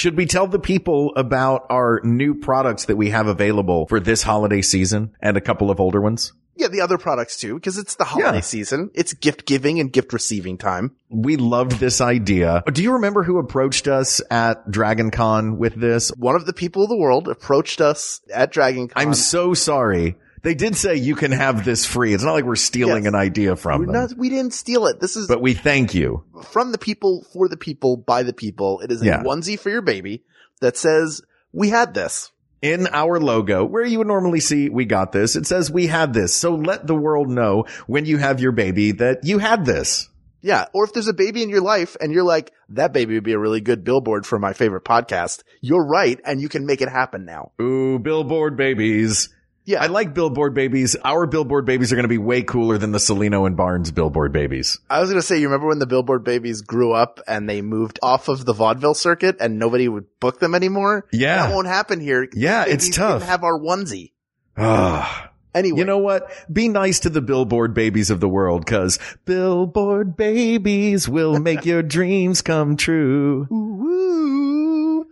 Should we tell the people about our new products that we have available for this holiday season and a couple of older ones? Yeah, the other products too, because it's the holiday Yeah. season. It's gift giving and gift receiving time. We loved this idea. Do you remember who approached us at Dragon Con with this? One of the people of the world approached us at Dragon Con. I'm so sorry. They did say you can have this free. It's not like we're stealing Yes. an idea from We're them, not- we didn't steal it. This is but we thank you. from the people, for the people, by the people. It is a Yeah. onesie for your baby that says, we had this. In our logo, where you would normally see we got this, it says we had this. So let the world know when you have your baby that you had this. Yeah. Or if there's a baby in your life and you're like, that baby would be a really good billboard for my favorite podcast. You're right. And you can make it happen now. Ooh, billboard babies. Yeah. I like billboard babies. Our billboard babies are going to be way cooler than the Salino and Barnes billboard babies. I was going to say, you remember when the billboard babies grew up and they moved off of the vaudeville circuit and nobody would book them anymore? Yeah. That won't happen here. Yeah, Babies it's tough. Have our onesie. Ah. Anyway. You know what? Be nice to the billboard babies of the world cause billboard babies will make your dreams come true.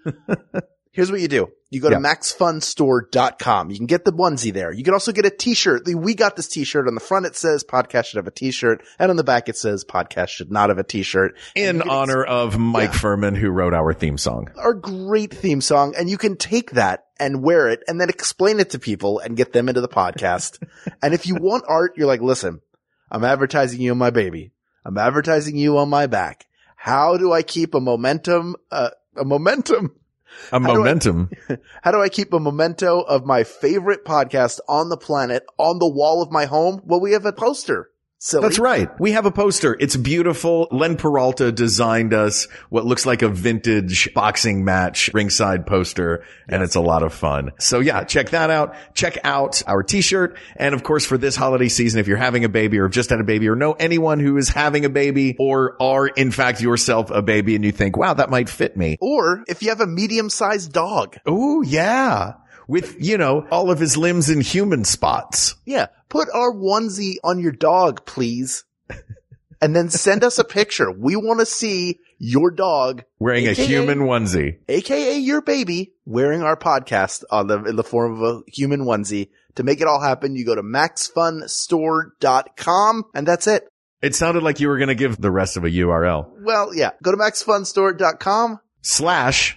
Here's what you do. You go to Yeah. maxfunstore.com. You can get the onesie there. You can also get a t-shirt. We got this t-shirt. On the front it says podcast should have a t-shirt. And on the back it says podcast should not have a t-shirt. In honor of Mike Yeah. Furman who wrote our theme song. our great theme song and you can take that and wear it and then explain it to people and get them into the podcast. and if you want art, you're like, listen, I'm advertising you on my baby. I'm advertising you on my back. How do I keep a momentum, uh, a momentum? A do I- momentum. How do I keep a memento of my favorite podcast on the planet on the wall of my home? Well, we have a poster. Silly. That's right. We have a poster. It's beautiful. Len Peralta designed us what looks like a vintage boxing match ringside poster and it's a lot of fun. So yeah, check that out. Check out our t-shirt. And of course, for this holiday season, if you're having a baby or have just had a baby or know anyone who is having a baby or are in fact yourself a baby and you think, wow, that might fit me. Or if you have a medium sized dog. Oh yeah. With, you know, all of his limbs in human spots. Yeah. Put our onesie on your dog, please. and then send us a picture. We want to see your dog Wearing a human onesie. aka your baby, wearing our podcast on the in the form of a human onesie. To make it all happen, you go to maxfunstore.com and that's it. It sounded like you were going to give the rest of a URL. Well, yeah, go to maxfunstore.com. slash,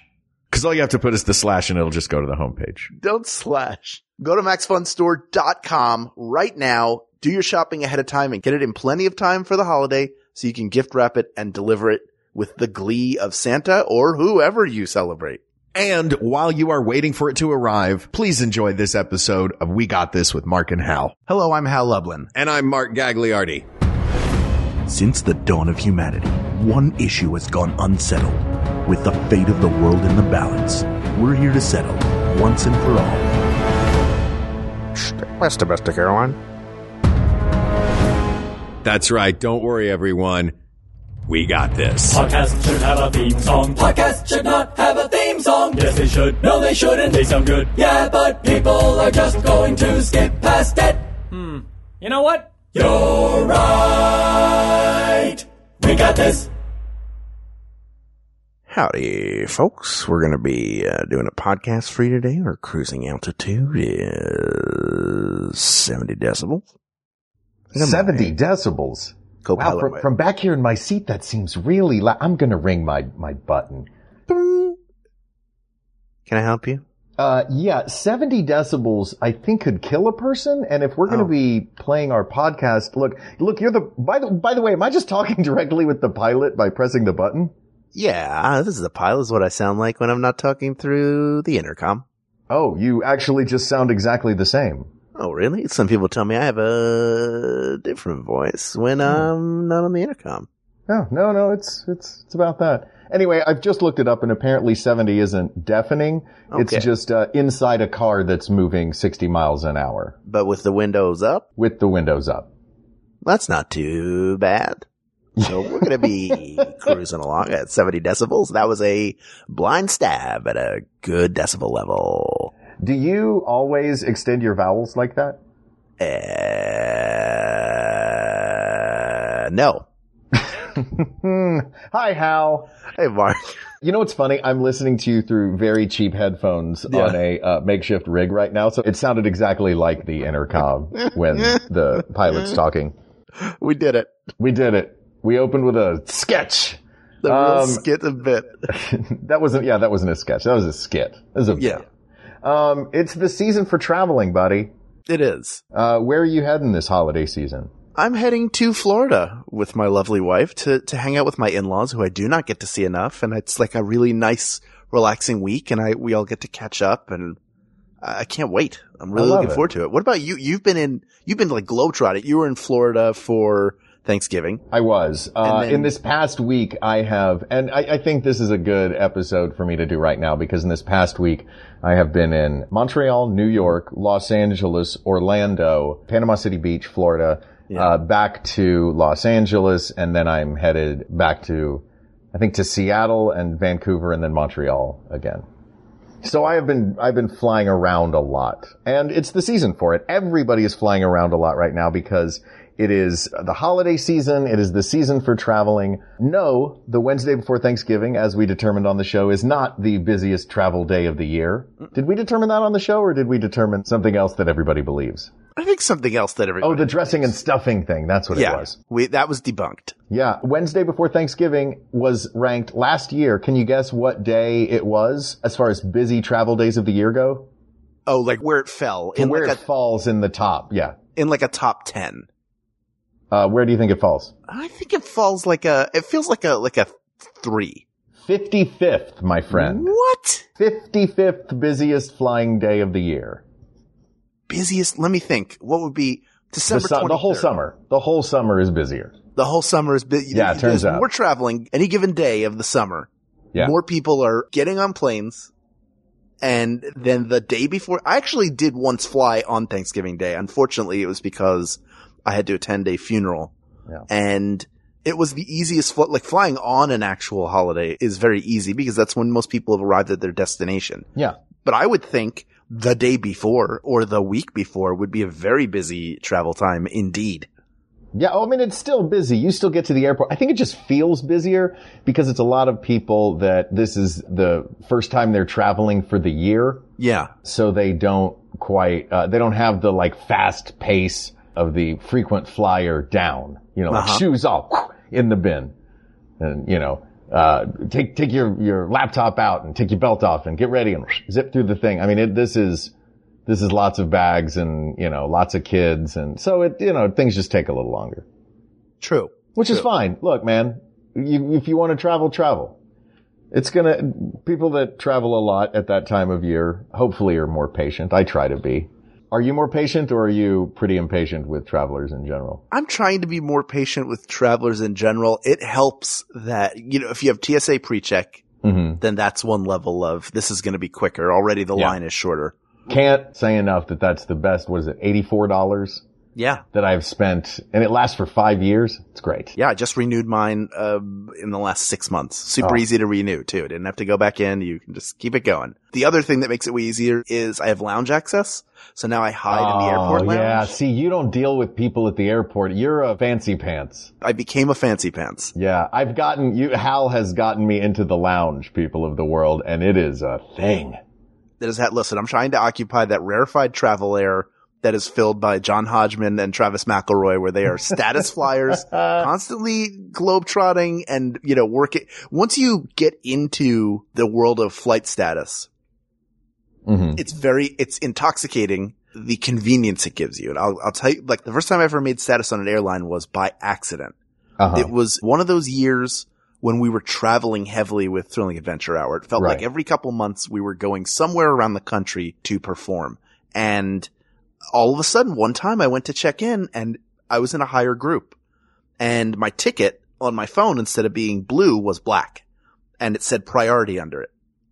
cause all you have to put is the slash and it'll just go to the homepage. Don't slash. Go to maxfunstore.com right now. Do your shopping ahead of time and get it in plenty of time for the holiday so you can gift wrap it and deliver it with the glee of Santa or whoever you celebrate. And while you are waiting for it to arrive, please enjoy this episode of We Got This with Mark and Hal. Hello, I'm Hal Lublin. And I'm Mark Gagliardi. Since the dawn of humanity, one issue has gone unsettled. With the fate of the world in the balance, we're here to settle once and for all. Mr. Mr. Caroline. That's right. Don't worry, everyone. We got this. Podcast should have a theme song. Podcast should not have a theme song. Yes, they should. No, they shouldn't. They sound good. Yeah, but people are just going to skip past it. Hmm. You know what? You're right. We got this. Howdy, folks. We're going to be uh, doing a podcast for you today. Our cruising altitude is 70 decibels. I think I'm 70 decibels. Wow, from, from back here in my seat, that seems really loud. I'm going to ring my, my button. Can I help you? Uh, yeah, 70 decibels, I think could kill a person. And if we're going to Oh. be playing our podcast, look, look, you're the, by the, by the way, am I just talking directly with the pilot by pressing the button? Yeah, this is the pilot. This is what I sound like when I'm not talking through the intercom. Oh, you actually just sound exactly the same. Oh, really? Some people tell me I have a different voice when I'm not on the intercom. No, no, no, it's, it's, it's about that. Anyway, I've just looked it up and apparently 70 isn't deafening. Okay. It's just, uh, inside a car that's moving 60 miles an hour But with the windows up, with the windows up. that's not too bad. So we're going to be cruising along at 70 decibels. That was a blind stab at a good decibel level. Do you always extend your vowels like that? Uh, no. Hi, Hal. Hey, Mark. You know what's funny? I'm listening to you through very cheap headphones Yeah. on a uh, makeshift rig right now, so it sounded exactly like the intercom when the pilot's talking. We did it. We did it. We opened with a sketch. The real Um, skit a bit. that wasn't, yeah, that wasn't a sketch. That was a skit. That was a Yeah, Um, it's the season for traveling, buddy. it is. Uh, where are you heading this holiday season? I'm heading to Florida with my lovely wife to, to hang out with my in-laws who I do not get to see enough. And it's like a really nice, relaxing week and I, we all get to catch up and I I can't wait. I'm really looking it. forward to it. What about you? You've been in, you've been like globetrotting. You were in Florida for Thanksgiving. I was. Uh, then- in this past week, I have, and I, I think this is a good episode for me to do right now because in this past week, I have been in Montreal, New York, Los Angeles, Orlando, Panama City Beach, Florida, uh, back to Los Angeles, and then I'm headed back to, I think to Seattle and Vancouver and then Montreal again. So I have been, I've been flying around a lot and it's the season for it. Everybody is flying around a lot right now because it is the holiday season. It is the season for traveling. No, the Wednesday before Thanksgiving, as we determined on the show, is not the busiest travel day of the year. Did we determine that on the show or did we determine something else that everybody believes? I think something else that everybody. Oh, the dressing and stuffing thing. That's what it was. we, that was debunked. Yeah. Wednesday before Thanksgiving was ranked last year. Can you guess what day it was as far as busy travel days of the year go? Oh, like where it fell in where like it a, falls in the top. Yeah. in like a top 10. Uh, where do you think it falls? I think it falls like a, it feels like a, like a three. 55th, my friend. What? 55th busiest flying day of the year. Busiest, let me think. What would be The, December su- the whole summer. The whole summer is busier. The whole summer is busy. Yeah, it turns out. We're traveling any given day of the summer. Yeah. More people are getting on planes. And then the day before, I actually did once fly on Thanksgiving Day. Unfortunately, it was because I had to attend a funeral. Yeah. And it was the easiest, fl- like flying on an actual holiday is very easy because that's when most people have arrived at their destination. Yeah. But I would think the day before or the week before would be a very busy travel time indeed. Yeah, I mean, it's still busy. You still get to the airport. I think it just feels busier because it's a lot of people that this is the first time they're traveling for the year. Yeah. So they don't quite, uh, they don't have the like fast pace of the frequent flyer down, you know, Uh-huh. shoes off in the bin and, you know, uh, take, take your, your laptop out and take your belt off and get ready and zip through the thing. I mean, it, this is, this is lots of bags and, you know, lots of kids. And so it, you know, things just take a little longer, True. which is fine. Look, man, you, if you want to travel, travel. It's gonna, people that travel a lot at that time of year, hopefully are more patient. I try to be. Are you more patient or are you pretty impatient with travelers in general? I'm trying to be more patient with travelers in general. It helps that, you know, if you have TSA pre-check, Mm-hmm. then that's one level of this is going to be quicker. Already the Yeah. line is shorter. Can't say enough that that's the best. What is it? $84 Yeah. that I've spent and it lasts for five years. It's great. Yeah. I just renewed mine, uh, in the last six months. Super Oh. easy to renew too. Didn't have to go back in. You can just keep it going. The other thing that makes it way easier is I have lounge access. So now I hide in the airport Oh, lounge. Yeah. See, you don't deal with people at the airport. You're a fancy pants. I became a fancy pants. Yeah. I've gotten you, Hal has gotten me into the lounge, people of the world, and it is a thing. that is that listen, I'm trying to occupy that rarefied travel air that is filled by John Hodgman and Travis McElroy, where they are status flyers, constantly globetrotting and, you know, working. Once you get into the world of flight status, hmm it's very, it's intoxicating the convenience it gives you. And I'll, I'll tell you, like the first time I ever made status on an airline was by accident. Uh-huh. It was one of those years when we were traveling heavily with Thrilling Adventure Hour. It felt Right. like every couple months we were going somewhere around the country to perform. And all of a sudden, one time I went to check in and I was in a higher group and my ticket on my phone, instead of being blue, was black and it said priority under it.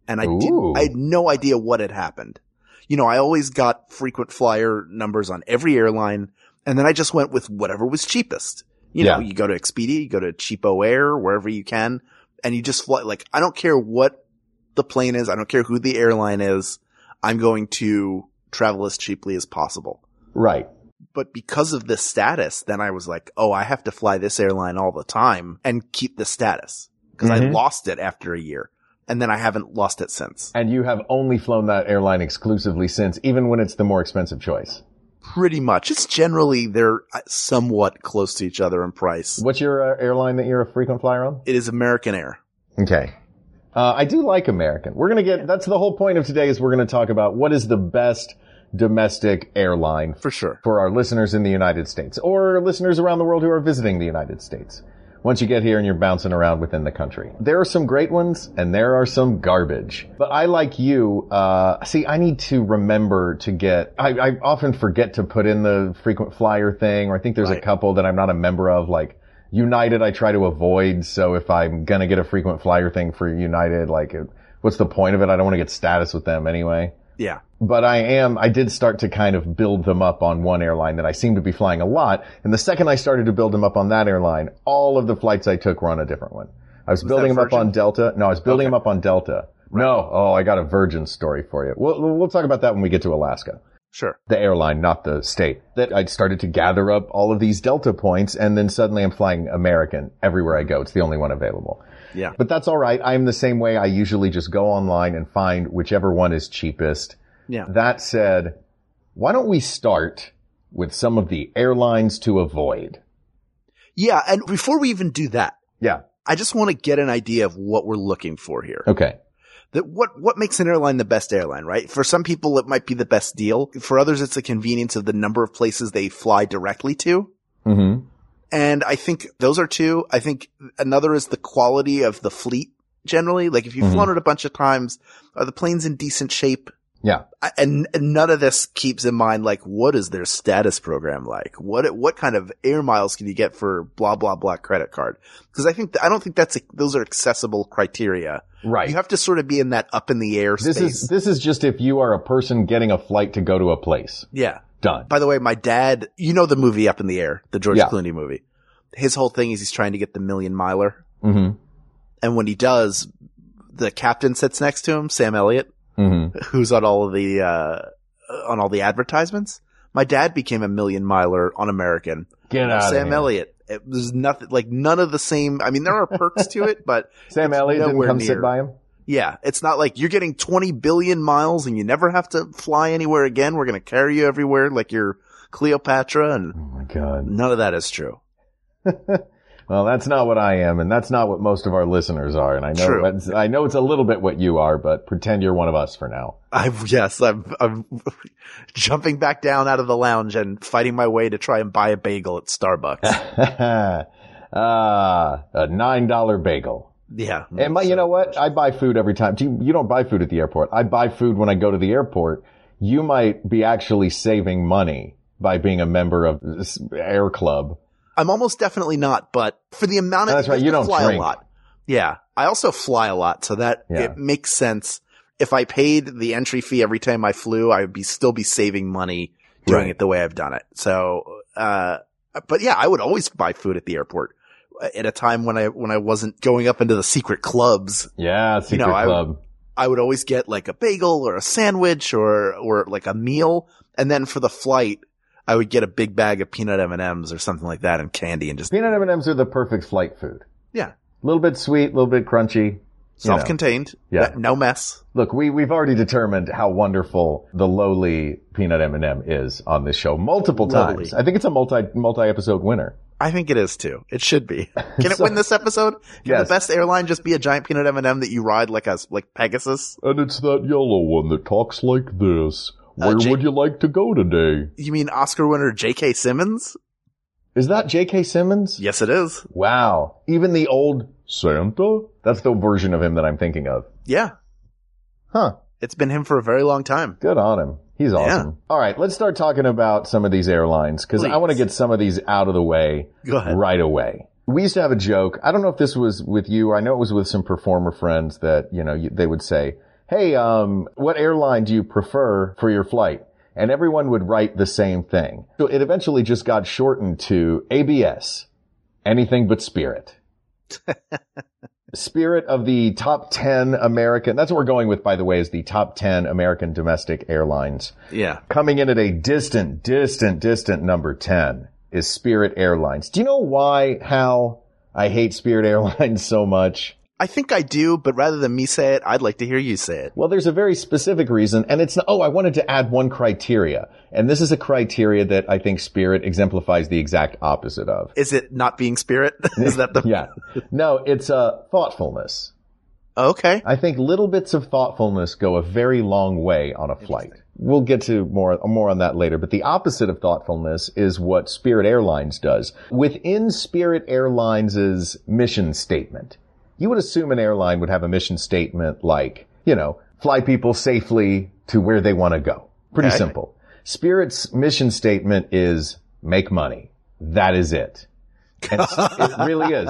And I didn't, I had no idea what had happened. You know, I always got frequent flyer numbers on every airline and then I just went with whatever was cheapest. You know, Yeah. you go to Expedia, you go to Cheapo Air, wherever you can, and you just fly. Like, I don't care what the plane is. I don't care who the airline is. I'm going to travel as cheaply as possible. Right. But because of this status, then I was like, oh, I have to fly this airline all the time and keep the status because I Mhm. lost it after a year. and then I haven't lost it since. And you have only flown that airline exclusively since, even when it's the more expensive choice. Pretty much. It's generally they're uh, somewhat close to each other in price. What's your uh, airline that you're a frequent flyer on? It is American Air. Okay. Uh, I do like American. We're going to get, that's the whole point of today is we're going to talk about what is the best domestic airline For sure. for our listeners in the United States or listeners around the world who are visiting the United States. Once you get here and you're bouncing around within the country. There are some great ones and there are some garbage. But I like you, uh, see, I need to remember to get, I, I often forget to put in the frequent flyer thing or I think there's a couple that I'm not a member of like United I try to avoid. So if I'm gonna get a frequent flyer thing for United, like what's the point of it? I don't want to get status with them anyway Yeah. but I am, I did start to kind of build them up on one airline that I seem to be flying a lot. And the second I started to build them up on that airline, all of the flights I took were on a different one. I was, building that them up on Delta. No, I was building them up on Delta. No. Oh, I got a Virgin story for you. We'll, we'll talk about that when we get to Alaska. Sure. The airline, not the state. That I'd started to gather up all of these Delta points and then suddenly I'm flying American everywhere I go. It's the only one available. Yeah. But that's all right. I'm the same way. I usually just go online and find whichever one is cheapest. Yeah. That said, why don't we start with some of the airlines to avoid? Yeah. And before we even do that, Yeah. I just want to get an idea of what we're looking for here. Okay. That what, what makes an airline the best airline, right? For some people, it might be the best deal. For others, it's the convenience of the number of places they fly directly to. Mm-hmm. And I think those are two. I think another is the quality of the fleet generally. Like if you've Mhm. flown it a bunch of times, are the planes in decent shape? Yeah. I- And, and none of this keeps in mind, like, what is their status program like? What, what kind of air miles can you get for blah, blah, blah credit card? Cause I think, I don't think that's, those are accessible criteria. Right. You have to sort of be in that up in the air space. this space. is, this is just if you are a person getting a flight to go to a place. yeah. Done. By the way, my dad, you know the movie Up in the Air, the George Yeah. Clooney movie. His whole thing is he's trying to get the million miler. Mm-hmm. And when he does, the captain sits next to him, Sam Elliott, Mm-hmm. who's on all of the, uh, on all the advertisements. My dad became a million miler on American. Get out Sam. Elliott. It was nothing, like none of the same, I mean, there are perks to it, but Sam Elliott didn't come near. sit by him? yeah, it's not like you're getting 20 billion miles and you never have to fly anywhere again. We're going to carry you everywhere like you're Cleopatra and Oh my God. none of that is true. Well, that's not what I am, and that's not what most of our listeners are. And I know, I know it's a little bit what you are, but pretend you're one of us for now. I yes, I'm, I'm jumping back down out of the lounge and fighting my way to try and buy a bagel at Starbucks. ah, a nine dollar bagel. yeah. And my, you know what? I buy food every time. Do You, you don't buy food at the airport. I buy food when I go to the airport. You might be actually saving money by being a member of this air club. I'm almost definitely not, but for the amount of That's right, you don't fly drink. a lot. Yeah. I also fly a lot, so that Yeah. it makes sense. If I paid the entry fee every time I flew, I would be still be saving money doing Right. it the way I've done it. So, uh, but yeah, I would always buy food at the airport at a time when I, when I wasn't going up into the secret clubs. Yeah, secret know, I- club. I would always get like a bagel or a sandwich or, or like a meal. And then for the flight, I would get a big bag of peanut M&Ms or something like that and candy and just, Peanut M&Ms are the perfect flight food. yeah, A little bit sweet, a little bit crunchy. you know. self-contained. Yeah. No mess. Look, we, we've already determined how wonderful the lowly peanut M&M is on this show multiple Lowly. times. I think it's a multi, multi-episode winner. I think it is too. It should be. Can it So- win this episode? Can Yes. the best airline just be a giant peanut M&M that you ride like a, like Pegasus? And it's that yellow one that talks like this. Uh, Where Jake- would you like to go today? You mean Oscar winner J.K. Simmons? Is that J.K. Simmons? Yes, it is. Wow. Even the old, Santa? that's the version of him that I'm thinking of. Yeah. Huh. It's been him for a very long time. Good on him. He's awesome. Yeah. All right, let's start talking about some of these airlines because I want to get some of these out of the way Go ahead. right away. We used to have a joke. I don't know if this was with you. I know it was with some performer friends that, you know, they would say, Hey, um, what airline do you prefer for your flight? And everyone would write the same thing. So it eventually just got shortened to ABS. Anything but Spirit. Spirit of the top 10 American, that's what we're going with, by the way, is the top 10 American domestic airlines. Yeah. Coming in at a distant, distant, distant number 10 is Spirit Airlines. Do you know why, Hal, I hate Spirit Airlines so much? I think I do, but rather than me say it, I'd like to hear you say it. Well, there's a very specific reason, and it's, oh, I wanted to add one criteria. And this is a criteria that I think Spirit exemplifies the exact opposite of. Is it not being spirit? Is that the Yeah. No, it's, uh, thoughtfulness. okay? I think little bits of thoughtfulness go a very long way on a flight. We'll get to more, more on that later, but the opposite of thoughtfulness is what Spirit Airlines does. Within Spirit Airlines' mission statement, you would assume an airline would have a mission statement like, you know, fly people safely to where they want to go. Pretty Okay. simple. Spirit's mission statement is make money. That is it. It really is.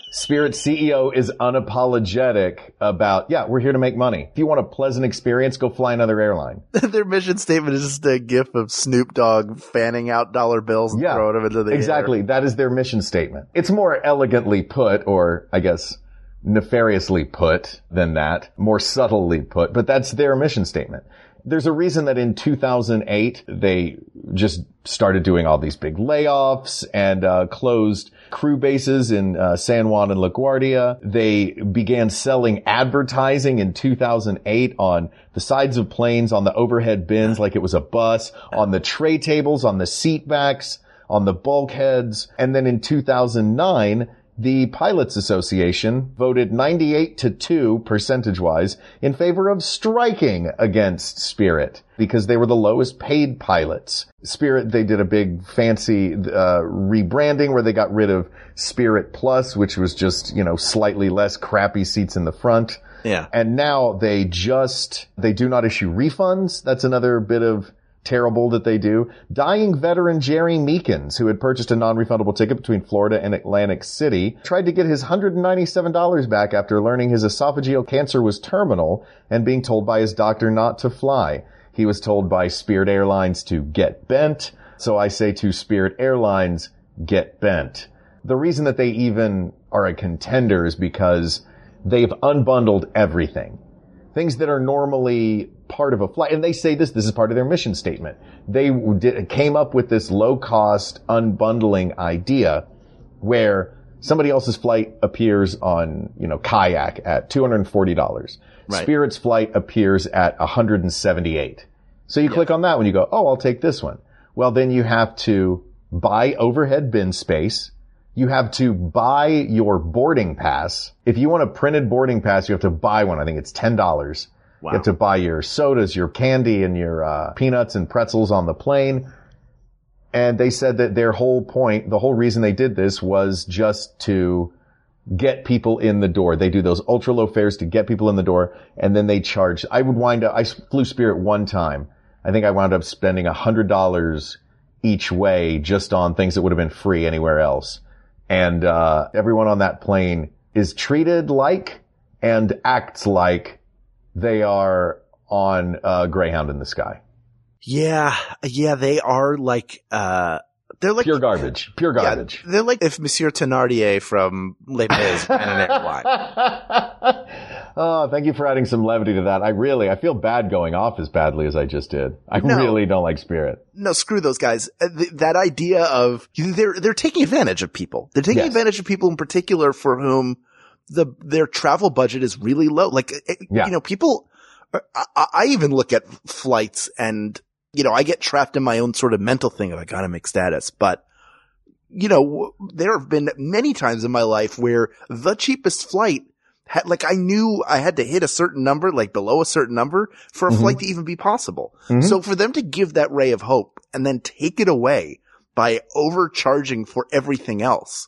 Spirit CEO is unapologetic about, yeah, we're here to make money. If you want a pleasant experience, go fly another airline. Their mission statement is just a gif of Snoop Dogg fanning out dollar bills and Yeah, throwing them into the air. Exactly. That is their mission statement. It's more elegantly put, or I guess nefariously put than that, more subtly put, but that's their mission statement. There's a reason that in 2008 they just started doing all these big layoffs and uh, closed crew bases in uh, San Juan and LaGuardia. They began selling advertising in 2008 on the sides of planes, on the overhead bins like it was a bus, on the tray tables, on the seat backs, on the bulkheads. And then in 2009, the Pilots Association voted 98 to 2 percentage wise in favor of striking against Spirit because they were the lowest paid pilots. Spirit, they did a big fancy, uh, rebranding where they got rid of Spirit Plus, which was just, you know, slightly less crappy seats in the front. Yeah. And now they just, they do not issue refunds. That's another bit of terrible that they do. Dying veteran Jerry Meekins, who had purchased a non-refundable ticket between Florida and Atlantic City, tried to get his $197 back after learning his esophageal cancer was terminal and being told by his doctor not to fly. He was told by Spirit Airlines to get bent. So I say to Spirit Airlines, get bent. The reason that they even are a contender is because they've unbundled everything things that are normally part of a flight. And they say this, this is part of their mission statement. They did, came up with this low cost unbundling idea where somebody else's flight appears on, you know, kayak at $240. Right. Spirit's flight appears at 178. So you click on that one, you go, oh, I'll take this one. Well, then you have to buy overhead bin space. You have to buy your boarding pass. If you want a printed boarding pass, you have to buy one. I think it's $10. Wow. You have to buy your sodas, your candy, and your uh, peanuts and pretzels on the plane. And they said that their whole point, the whole reason they did this was just to get people in the door. They do those ultra low fares to get people in the door, and then they charge. I would wind up. I flew Spirit one time. I think I wound up spending a hundred dollars each way just on things that would have been free anywhere else. And uh, everyone on that plane is treated like and acts like they are on a Greyhound in the sky. Yeah, yeah, they are like, uh, they're like Pure garbage. Pure Yeah, garbage. they're like if Monsieur Thenardier from Les Mis ran an airline. oh, thank you for adding some levity to that. I really, I feel bad going off as badly as I just did. I No. really don't like Spirit. No, screw those guys. Uh, th- that idea of they're they're taking advantage of people. They're taking Yes. advantage of people in particular for whom the their travel budget is really low. Like Yeah. you know, people. I, I even look at flights and you know I get trapped in my own sort of mental thing of I gotta make status, but. You know, there have been many times in my life where the cheapest flight had, like I knew I had to hit a certain number, like below a certain number for a Mhm. flight to even be possible. Mhm. So for them to give that ray of hope and then take it away by overcharging for everything else,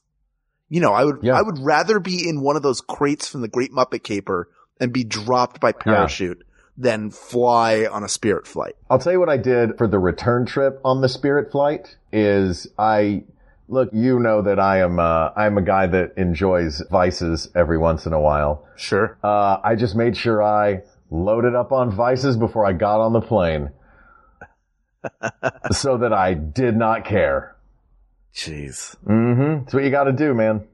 you know, I would, Yeah. I would rather be in one of those crates from the Great Muppet Caper and be dropped by parachute than fly on a spirit flight. I'll tell you what I did for the return trip on the Spirit flight is I, look, you know that I am, uh, I'm a guy that enjoys vices every once in a while. Sure. Uh, I just made sure I loaded up on vices before I got on the plane. so that I did not care. Jeez. Mm-hmm. That's what you gotta do, man.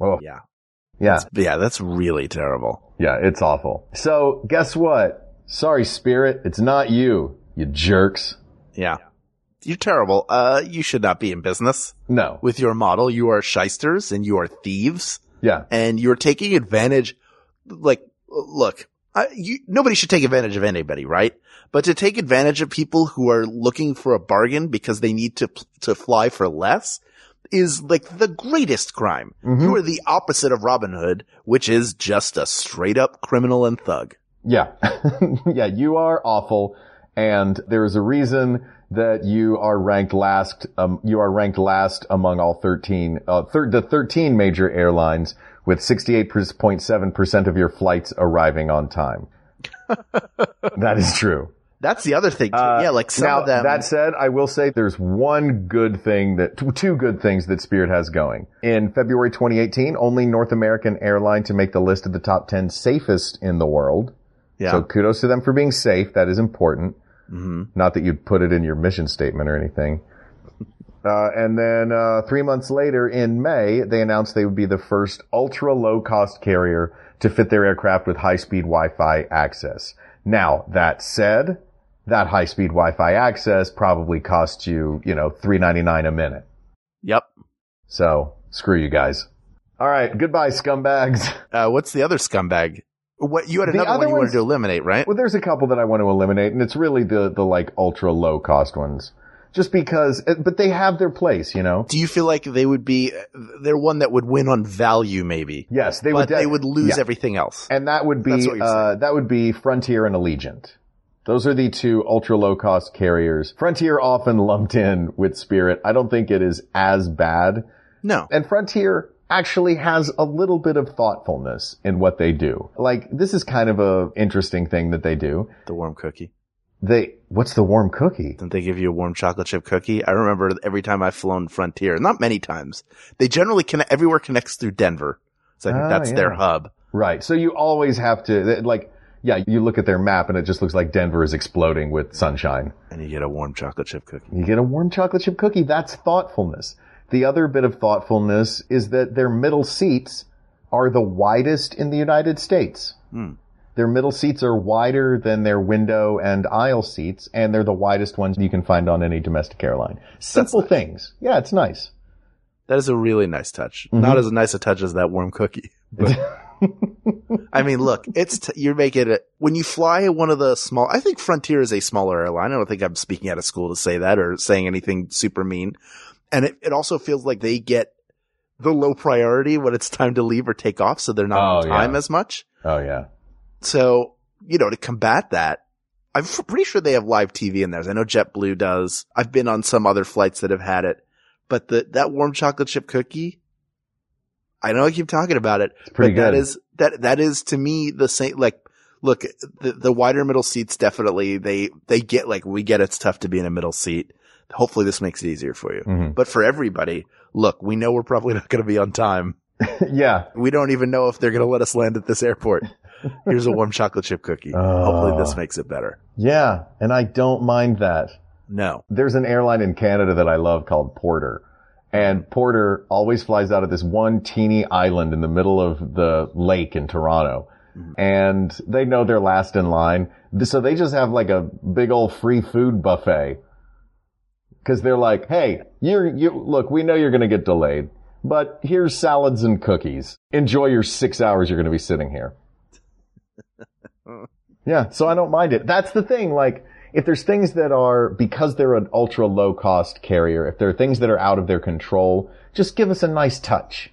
Oh, Yeah. yeah. Yeah. That's really terrible. Yeah, it's awful. So guess what? Sorry, Spirit. It's not you, you jerks. Yeah. You're terrible. Uh, you should not be in business No. with your model. You are shysters and you are thieves. Yeah. and you're taking advantage, like, look, I, you, nobody should take advantage of anybody, right? But to take advantage of people who are looking for a bargain because they need to, to fly for less is like the greatest crime. You are the opposite of Robin Hood, which is just a straight up criminal and thug. Yeah. yeah, you are awful. And there is a reason that you are ranked last, um, you are ranked last among all 13, uh, thir- the 13 major airlines with 68.7% of your flights arriving on time. that is true. That's the other thing. Too. Uh, yeah, like some now, of them. That said, I will say there's one good thing that, two good things that Spirit has going. In February 2018, only North American airline to make the list of the top 10 safest in the world. yeah. So kudos to them for being safe. That is important. Not that you'd put it in your mission statement or anything. Uh, and then uh, three months later, in May, they announced they would be the first ultra low cost carrier to fit their aircraft with high speed Wi-Fi access. Now, that said, that high speed Wi-Fi access probably costs you, you know, three ninety nine a minute. yep. So screw you guys. All right, goodbye, scumbags. Uh, what's the other scumbag? What you had another one you wanted to eliminate, right? Well, there's a couple that I want to eliminate, and it's really the the like ultra low cost ones, just because. uh, But they have their place, you know. Do you feel like they would be? They're one that would win on value, maybe. Yes, they would. de- they would lose yeah. everything else. and that would be uh, that would be Frontier and Allegiant. Those are the two ultra low cost carriers. Frontier often lumped in with Spirit. I don't think it is as bad. No, And Frontier actually has a little bit of thoughtfulness in what they do. Like this is kind of a interesting thing that they do. the warm cookie. They what's the warm cookie? Didn't they give you a warm chocolate chip cookie? I remember every time I've flown Frontier, not many times. They generally connect, everywhere connects through Denver. So I think that's their hub. Right. So you always have to like yeah, you look at their map and it just looks like Denver is exploding with sunshine. And you get a warm chocolate chip cookie. You get a warm chocolate chip cookie. That's thoughtfulness. The other bit of thoughtfulness is that their middle seats are the widest in the United States. Hmm. Their middle seats are wider than their window and aisle seats, and they're the widest ones you can find on any domestic airline. Simple things. Yeah, it's nice. That is a really nice touch. Mm-hmm. Not as nice a touch as that warm cookie. But I mean, look, it's t- you're making it when you fly one of the small. I think Frontier is a smaller airline. I don't think I'm speaking out of school to say that or saying anything super mean. And it, it also feels like they get the low priority when it's time to leave or take off, so they're not Oh, on time yeah. as much. Oh yeah. So you know, to combat that, I'm f- pretty sure they have live TV in theirs. I know JetBlue does. I've been on some other flights that have had it, but the that warm chocolate chip cookie. I know I keep talking about it, but that good. is that that is to me the same. Like, look, the the wider middle seats definitely they they get like we get it's tough to be in a middle seat. Hopefully, this makes it easier for you. Mhm. But for everybody, look, we know we're probably not going to be on time. yeah. We don't even know if they're going to let us land at this airport. Here's a warm chocolate chip cookie. Hopefully, this Oh. makes it better. Yeah. And I don't mind that. No. there's an airline in Canada that I love called Porter. And Porter always flies out of this one teeny island in the middle of the lake in Toronto. Mm-hmm. And they know they're last in line. So they just have like a big old free food buffet. Cause they're like, hey, you're, you, look, we know you're going to get delayed, but here's salads and cookies. Enjoy your six hours you're going to be sitting here. Yeah, so I don't mind it. That's the thing. Like, if there's things that are, because they're an ultra low cost carrier, if there are things that are out of their control, just give us a nice touch.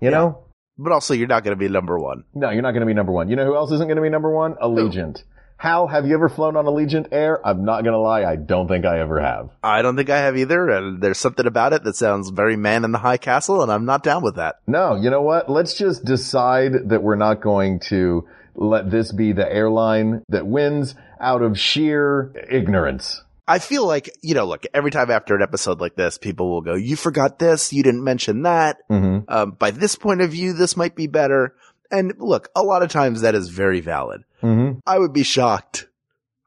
You know? But also, you're not going to be number one. No, you're not going to be number one. You know who else isn't going to be number one? Allegiant. Hal, have you ever flown on Allegiant Air? I'm not going to lie. I don't think I ever have. I don't think I have either. And there's something about it that sounds very man in the high castle, and I'm not down with that. No, you know what? Let's just decide that we're not going to let this be the airline that wins out of sheer ignorance. I feel like, you know, look, every time after an episode like this, people will go, you forgot this, you didn't mention that. Mm-hmm. Um, by this point of view, this might be better. And look, a lot of times that is very valid. Mm-hmm. I would be shocked.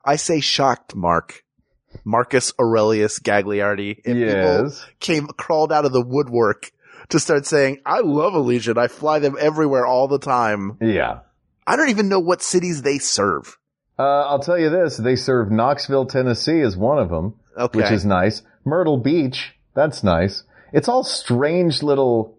I say shocked, Mark. Marcus Aurelius Gagliardi. If people Yes. came, crawled out of the woodwork to start saying, I love Allegiant. I fly them everywhere all the time. Yeah. I don't even know what cities they serve. Uh, I'll tell you this. They serve Knoxville, Tennessee as one of them, Okay. which is nice. Myrtle Beach. That's nice. It's all strange little,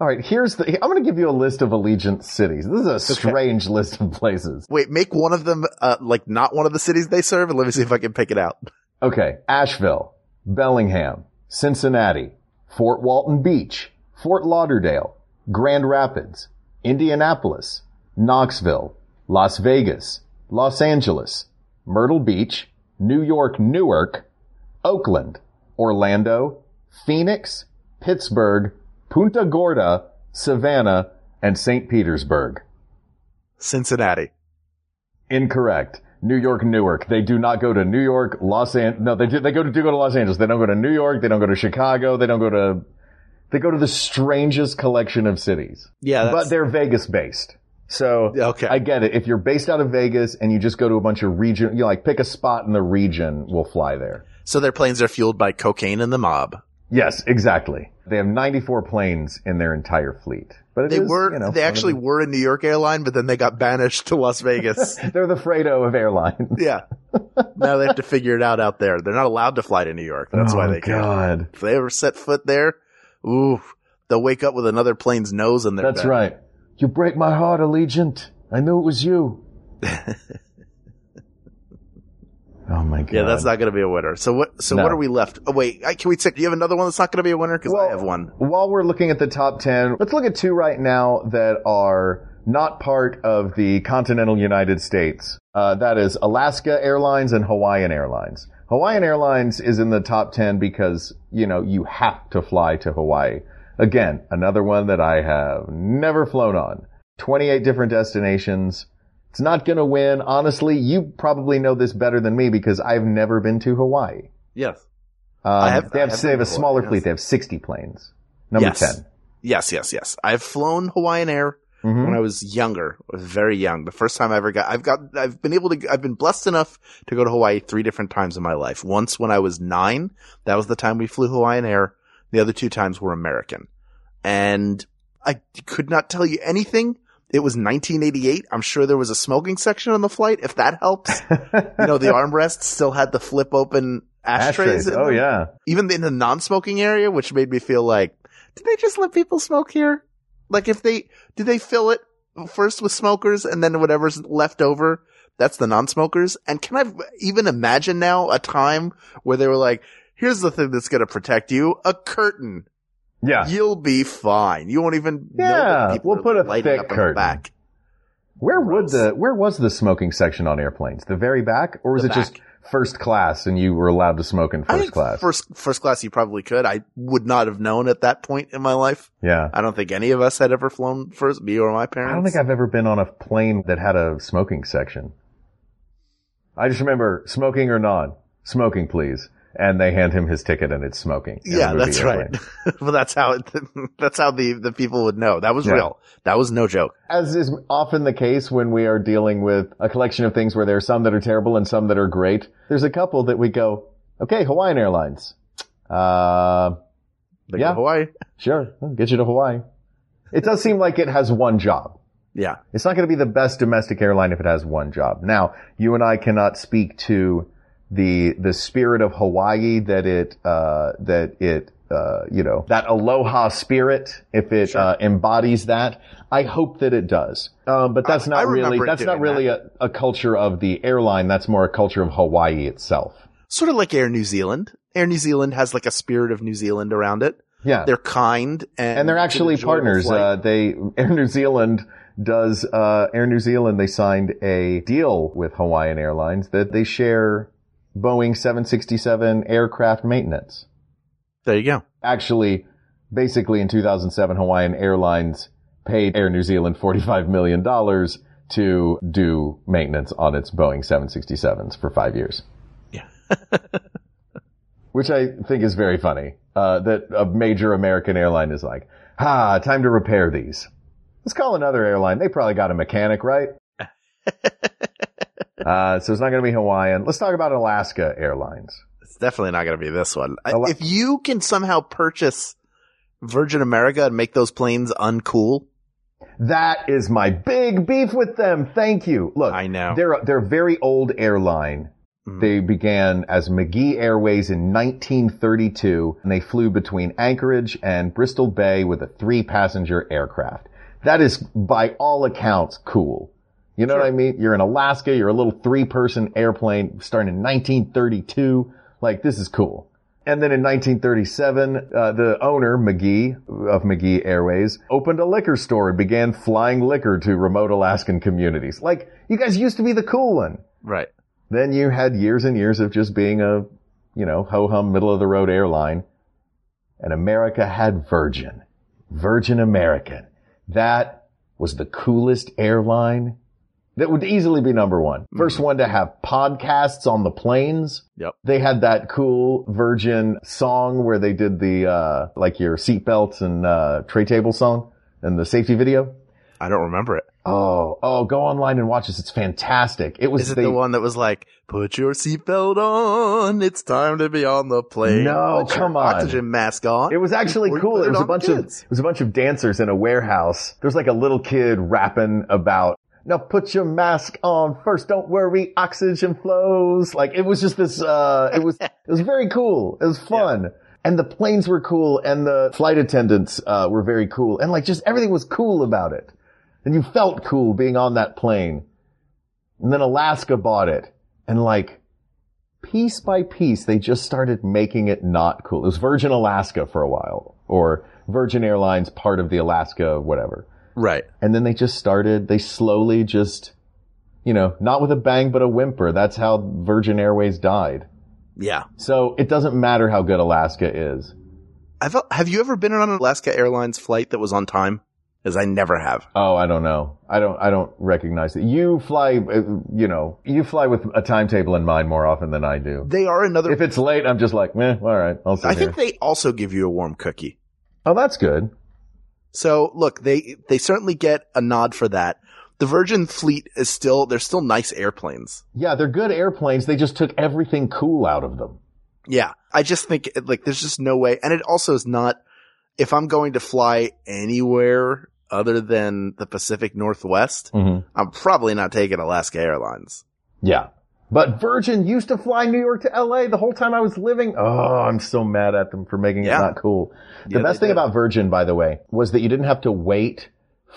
All right, here's the. I'm going to give you a list of Allegiant cities. This is a strange list of places. Wait, make one of them, uh, like not one of the cities they serve and let me see if I can pick it out. Okay, Asheville, Bellingham, Cincinnati, Fort Walton Beach, Fort Lauderdale, Grand Rapids, Indianapolis, Knoxville, Las Vegas, Los Angeles, Myrtle Beach, New York, Newark, Oakland, Orlando, Phoenix, Pittsburgh, Punta Gorda, Savannah, and St. Petersburg. Cincinnati. Incorrect. New York, Newark. They do not go to New York, Los An. No, they do, they go to do go to Los Angeles. They don't go to New York. They don't go to Chicago. They don't go to. They go to the strangest collection of cities. Yeah, but they're Vegas based. So Okay. I get it. If you're based out of Vegas and you just go to a bunch of region, you like pick a spot in the region, we'll fly there. So their planes are fueled by cocaine and the mob. Yes, exactly. They have 94 planes in their entire fleet. But They is, were, you know, they actually were a New York airline, but then they got banished to Las Vegas. they're the Fredo of airlines. yeah. Now they have to figure it out out there. They're not allowed to fly to New York. That's why Oh, they can't. God. If they ever set foot there, ooh, they'll wake up with another plane's nose in their That's bed. right. You break my heart, Allegiant. I knew it was you. oh my god. Yeah, that's not going to be a winner. So what? So No. what are we left? Oh wait, can we take? Do you have another one that's not going to be a winner? Because I have one. While we're looking at the top 10, let's look at two right now that are not part of the continental United States. Uh, that is Alaska Airlines and Hawaiian Airlines. Hawaiian Airlines is in the top 10 because, you know, you have to fly to Hawaii. Again, another one that I have never flown on. 28 different destinations. It's not going to win. Honestly, you probably know this better than me because I've never been to Hawaii. Yes. Um, have- they have, have they have a smaller yes. fleet. They have 60 planes. Number Yes. 10. Yes, yes, yes. I've flown Hawaiian Air Mhm. when I was younger, I was very young. The first time I ever got, I've got, I've been able to, I've been blessed enough to go to Hawaii three different times in my life. Once when I was nine, that was the time we flew Hawaiian Air. The other two times were American. And I could not tell you anything. It was 1988. I'm sure there was a smoking section on the flight, if that helps. you know, the armrests still had the flip open ashtrays. Ashtrays. Oh them. yeah. even in the non-smoking area, which made me feel like, did they just let people smoke here? Like if they, do they fill it first with smokers and then whatever's left over, that's the non-smokers? And can I even imagine now a time where they were like, here's the thing that's going to protect you, a curtain. Yeah. You'll be fine. You won't even know Yeah, we'll put a thick curtain. back. Where would the where was the smoking section on airplanes? The very back, or was The it just first class and you were allowed to smoke in I first think class? first, first class you probably could. I would not have known at that point in my life. yeah. I don't think any of us had ever flown first, me or my parents. I don't think I've ever been on a plane that had a smoking section. I just remember smoking or non. Smoking, please. And they hand him his ticket and it's smoking. Yeah, that's airplane. right. well, that's how it, that's how the, the people would know. That was Yeah. real. That was no joke. As is often the case when we are dealing with a collection of things where there are some that are terrible and some that are great, there's a couple that we go, okay, Hawaiian Airlines. Uh, They Yeah. Hawaii. sure, I'll get you to Hawaii. It does seem like it has one job. Yeah. It's not going to be the best domestic airline if it has one job. Now, you and I cannot speak to the the spirit of Hawaii that it uh, that it uh, you know that aloha spirit if it uh, embodies that. I hope that it does, um, but that's I- not I really that's not really a, a culture of the airline. That's more a culture of Hawaii itself. Sort of like Air New Zealand. Air New Zealand has like a spirit of New Zealand around it. Yeah, They're kind and, and they're actually partners. Uh, they Air New Zealand does uh, Air New Zealand. They signed a deal with Hawaiian Airlines that they share Boeing 767 aircraft maintenance. there you go. Actually, basically in 2007, Hawaiian Airlines paid Air New Zealand 45 million dollars to do maintenance on its Boeing 767s for five years. Yeah. Which I think is very funny. Uh, that a major American airline is like, ah, time to repair these. Let's call another airline. They probably got a mechanic, right? uh, so it's not going to be Hawaiian. Let's talk about Alaska Airlines. It's definitely not going to be this one. Ala- if you can somehow purchase Virgin America and make those planes uncool, That is my big beef with them. Thank you. Look, I know. they're they're a very old airline. They began as McGee Airways in 1932 and they flew between Anchorage and Bristol Bay with a three passenger aircraft. That is by all accounts cool. You know what I mean? You're in Alaska, you're a little three person airplane starting in 1932. Like this is cool. And then in 1937, uh, the owner, McGee, of McGee Airways, opened a liquor store and began flying liquor to remote Alaskan communities. Like, you guys used to be the cool one. Right. Then you had years and years of just being a, you know, ho-hum middle of the road airline. And America had Virgin. Virgin American. That was the coolest airline that would easily be number one. First one to have podcasts on the planes. Yep. They had that cool Virgin song where they did the, uh, like your seatbelts and, uh, tray table song and the safety video. I don't remember it. Oh, oh, go online and watch this. It's fantastic. It was Is it the one that was like, put your seatbelt on, it's time to be on the plane. No, Put come on. Oxygen mask on. It was actually cool. It was a bunch of it was a bunch of dancers in a warehouse. There was like a little kid rapping about now put your mask on first. Don't worry, oxygen flows. Like it was just this. uh It was it was very cool. It was fun. And the planes were cool, and the flight attendants uh, were very cool, and like just everything was cool about it. And you felt cool being on that plane. And then Alaska bought it, and like piece by piece, they just started making it not cool. It was Virgin Alaska for a while, or Virgin Airlines, part of the Alaska, whatever. Right. And then they just started, they slowly just, you know, not with a bang, but a whimper. That's how Virgin Airways died. Yeah. So it doesn't matter how good Alaska is. I felt, have you ever been on an Alaska Airlines flight that was on time? As I never have. Oh, I don't know. I don't, I don't recognize it. You fly, uh, you know, you fly with a timetable in mind more often than I do. They are another. If it's late, I'm just like, meh, all right, I'll I here. think they also give you a warm cookie. oh, that's good. So look, they they certainly get a nod for that. The Virgin fleet is still they're still nice airplanes. Yeah, they're good airplanes. They just took everything cool out of them. Yeah, I just think like there's just no way, and it also is not. If I'm going to fly anywhere other than the Pacific Northwest, Mm-hmm. I'm probably not taking Alaska Airlines. Yeah. But Virgin used to fly New York to LA the whole time I was living. Oh, I'm so mad at them for making Yeah. it not cool. The Yeah, best thing did. about Virgin, by the way, was that you didn't have to wait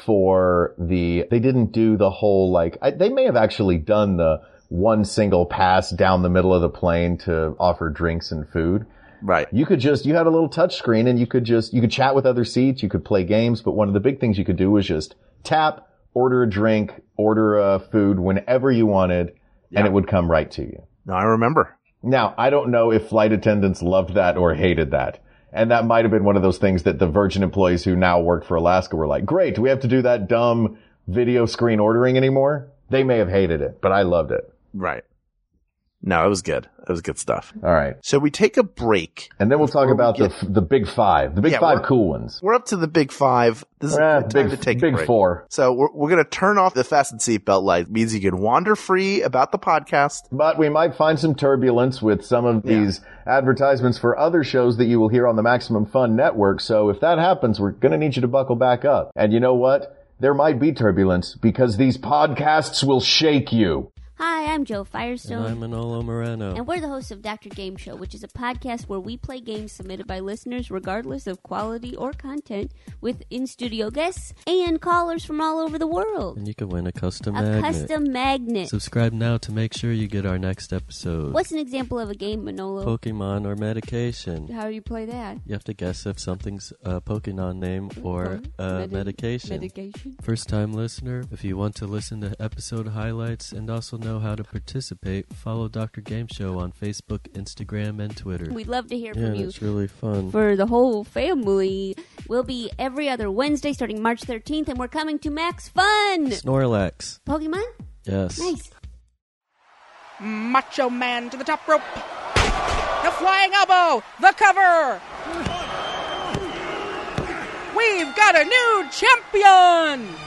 for the, they didn't do the whole like, I, they may have actually done the one single pass down the middle of the plane to offer drinks and food. Right. You could just, you had a little touch screen and you could just, you could chat with other seats, you could play games, but one of the big things you could do was just tap, order a drink, order a food whenever you wanted, and it would come right to you. No, I remember. Now, I don't know if flight attendants loved that or hated that. And that might have been one of those things that the Virgin employees who now work for Alaska were like, great, do we have to do that dumb video screen ordering anymore? They may have hated it, but I loved it. Right. No, it was good. It was good stuff. All right. So we take a break. And then we'll talk Before we about get- the, the big five, the big Yeah, 5 cool ones. We're up to the big five. This is Eh, a good time big, to take a big break. four. So we're, we're going to turn off the fasten seatbelt light. means you can wander free about the podcast. But we might find some turbulence with some of Yeah. these advertisements for other shows that you will hear on the Maximum Fun Network. So if that happens, we're going to need you to buckle back up. And you know what? There might be turbulence because these podcasts will shake you. Hi, I'm Jo Firestone. And I'm Manolo Moreno. And we're the hosts of Dr. Game Show, which is a podcast where we play games submitted by listeners, regardless of quality or content, with in studio guests and callers from all over the world. And you can win a custom A magnet. custom magnet. Subscribe now to make sure you get our next episode. What's an example of a game, Manolo? Pokemon or medication? How do you play that? You have to guess if something's a Pokemon name mm-hmm. or a Medi- medication. Medication. First time listener, if you want to listen to episode highlights and also know how to participate, follow Dr. Game Show on Facebook, Instagram, and Twitter. We'd love to hear yeah, from you. it's really fun. For the whole family, we'll be every other Wednesday starting March 13th, and we're coming to Max Fun! Snorlax. Pokemon? Yes. Nice. Macho Man to the top rope. The flying elbow. The cover. We've got a new champion.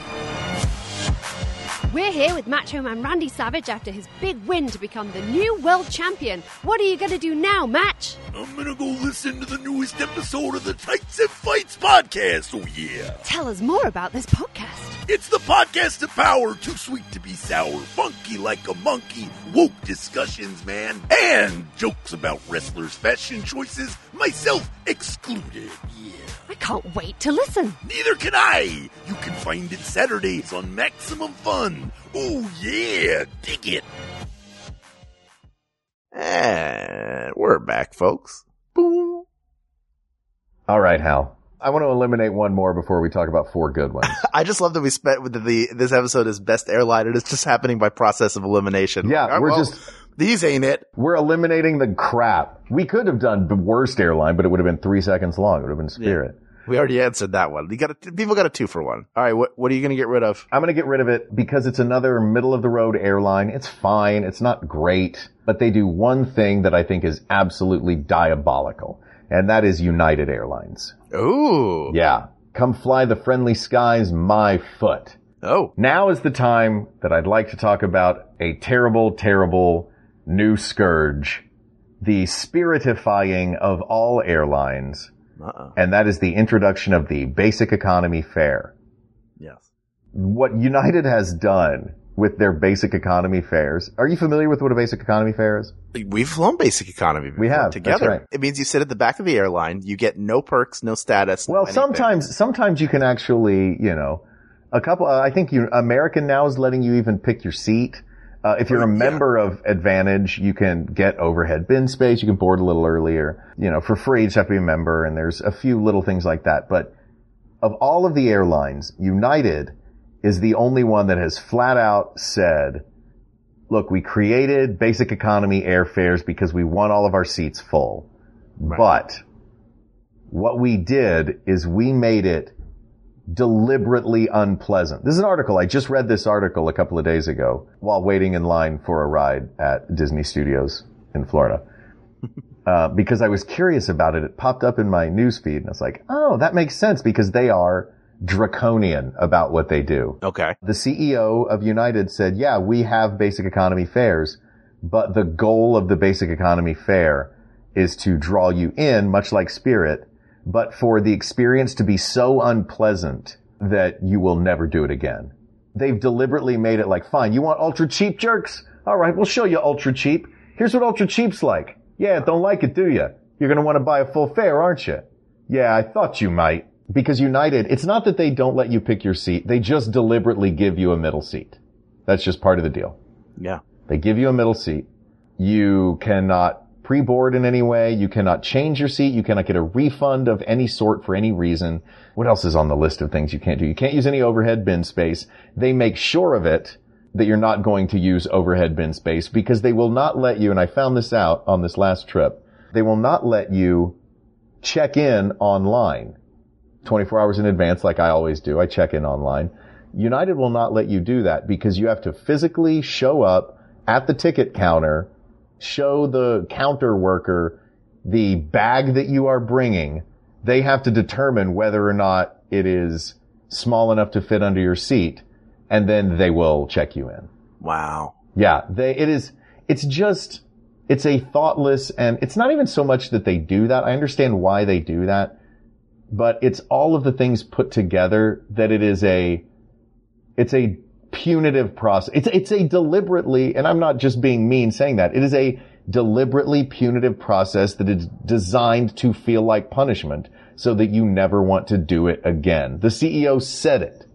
We're here with Macho Man Randy Savage after his big win to become the new world champion. What are you going to do now, Match? I'm gonna go listen to the newest episode of the Tights and Fights podcast. Oh yeah. Tell us more about this podcast. It's the podcast of power, too sweet to be sour, funky like a monkey, woke discussions, man, and jokes about wrestlers' fashion choices, myself excluded. Yeah. I can't wait to listen. Neither can I. You can find it Saturdays on Maximum Fun. Oh yeah, dig it. And we're back, folks. Boom. All right, Hal. I want to eliminate one more before we talk about four good ones. I just love that we spent with the, this episode is best airline and it's just happening by process of elimination. Yeah, Like, we're well, just these ain't it. we're eliminating the crap. We could have done the worst airline, but it would have been three seconds long. It would have been Spirit. We already answered that one. You got a, people got a two for one. All right, what what are you going to get rid of? I'm going to get rid of it because it's another middle of the road airline. It's fine. It's not great, but they do one thing that I think is absolutely diabolical, and that is United Airlines. Ooh. Yeah. Come fly the friendly skies, my foot. Oh. Now is the time that I'd like to talk about a terrible, terrible new scourge, the spiritifying of all airlines, Uh-uh. and that is the introduction of the basic economy fare. Yes. What United has done with their basic economy fares. Are you familiar with what a basic economy fare is? We've flown basic economy. We have, together. right. It means you sit at the back of the airline. You get no perks, no status. Well, anything. sometimes, sometimes you can actually, you know, a couple, uh, I think you, American now is letting you even pick your seat. Uh, if you're a Oh, yeah. member of Advantage, you can get overhead bin space. You can board a little earlier, you know, for free. You just have to be a member. And there's a few little things like that. But of all of the airlines, United is the only one that has flat out said, look, we created basic economy airfares because we want all of our seats full. But what we did is we made it deliberately unpleasant. This is an article. I just read this article a couple of days ago while waiting in line for a ride at Disney Studios in Florida. Uh, because I was curious about it. It popped up in my newsfeed and I was like, oh, that makes sense because they are draconian about what they do. Okay. The CEO of United said, yeah, we have basic economy fares, but the goal of the basic economy fare is to draw you in, much like Spirit, but for the experience to be so unpleasant that you will never do it again. They've deliberately made it like, fine, you want ultra cheap jerks? All right, we'll show you ultra cheap. Here's what ultra cheap's like. Yeah, don't like it, do you? You're going to want to buy a full fare, aren't you? Yeah, I thought you might. Because United, it's not that they don't let you pick your seat. They just deliberately give you a middle seat. That's just part of the deal. Yeah. They give you a middle seat. You cannot pre-board in any way. You cannot change your seat. You cannot get a refund of any sort for any reason. What else is on the list of things you can't do? You can't use any overhead bin space. They make sure of it that you're not going to use overhead bin space because they will not let you, and I found this out on this last trip, they will not let you check in online 24 hours in advance like I always do. I check in online. United will not let you do that because you have to physically show up at the ticket counter, show the counter worker the bag that you are bringing. They have to determine whether or not it is small enough to fit under your seat and then they will check you in. Wow. Yeah, they, it is, it's just, it's a thoughtless and it's not even so much that they do that. I understand why they do that, but it's all of the things put together that it is a, it's a punitive process. It's, it's a deliberately, and I'm not just being mean saying that, it is a deliberately punitive process that is designed to feel like punishment so that you never want to do it again. The CEO said it.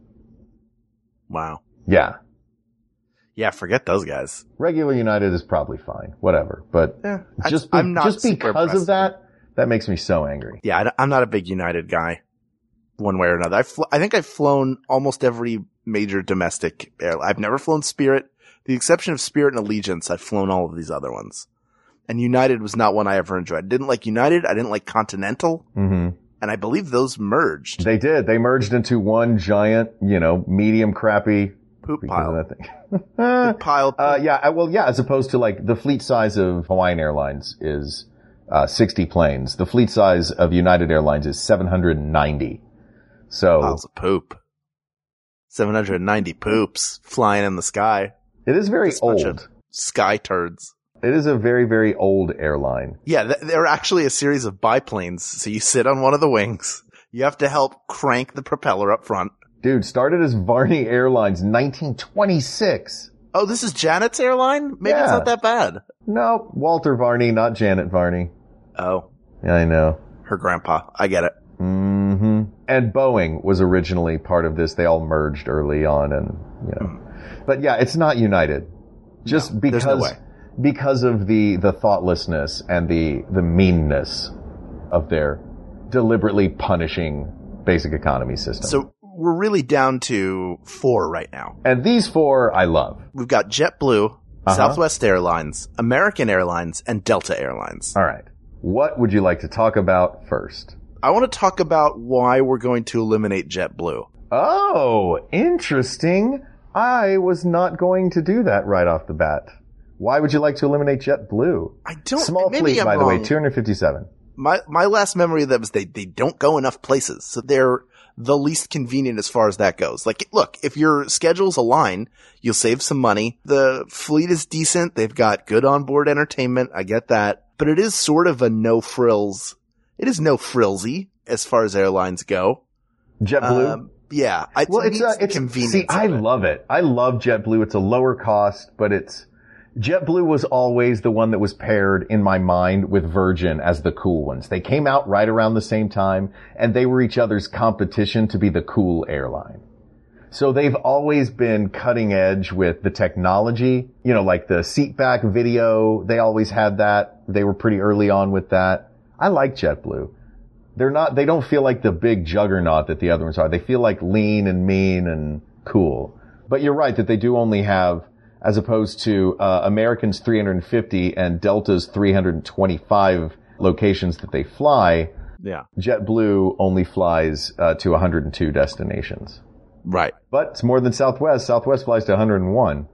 Wow. Yeah. Yeah, forget those guys. Regular United is probably fine, whatever. But Yeah, just be, not just because of that, that makes me so angry. Yeah, I, am not a big United guy, one way or another. I've fl- I think I've flown almost every major domestic airline. I've never flown Spirit. The exception of Spirit and Allegiance, I've flown all of these other ones. And United was not one I ever enjoyed. I didn't like United. I didn't like Continental. Mm-hmm. And I believe those merged. They did. They merged into one giant, you know, medium crappy Poop pile. of that thing. The pile. Uh, yeah, well, yeah, as opposed to like the fleet size of Hawaiian Airlines is uh, 60 planes. The fleet size of United Airlines is 790. So piles of poop. 790 poops flying in the sky. It is very Just old. Sky turds. It is a very, very old airline. Yeah, th- they're actually a series of biplanes. So you sit on one of the wings. You have to help crank the propeller up front. Dude, started as Varney Airlines, 1926. Oh, this is Janet's airline? Maybe it's not that bad. No, Walter Varney, not Janet Varney. Oh, Yeah, I know. her grandpa. I get it. hmm And Boeing was originally part of this. They all merged early on and, you know. But yeah, it's not United. Just no because, way. because of the, the thoughtlessness and the, the meanness of their deliberately punishing basic economy system. So we're really down to four right now. and these four I love. We've got JetBlue, Uh-huh. Southwest Airlines, American Airlines, and Delta Airlines. All right. What would you like to talk about first? I want to talk about why we're going to eliminate JetBlue. Oh, interesting. I was not going to do that right off the bat. Why would you like to eliminate JetBlue? I don't. Small fleet, I'm by the way, 257. My my last memory of them is they they don't go enough places, so they're the least convenient as far as that goes. Like, look, if your schedules align, you'll save some money. The fleet is decent. They've got good onboard entertainment. I get that, but it is sort of a no frills. It is no frillsy as far as airlines go. JetBlue? Um, yeah, I, well, it's, uh, it's, convenient. see, I it. love it. I love JetBlue. It's a lower cost, but it's, JetBlue was always the one that was paired in my mind with Virgin as the cool ones. They came out right around the same time and they were each other's competition to be the cool airline. So they've always been cutting edge with the technology, you know, like the seat back video. They always had that. They were pretty early on with that. I like JetBlue. They're not, they don't feel like the big juggernaut that the other ones are. They feel like lean and mean and cool. But you're right that they do only have, as opposed to uh, American's 350 and Delta's 325 locations that they fly, Yeah, JetBlue only flies uh, to 102 destinations. right. But it's more than Southwest. Southwest flies to 101.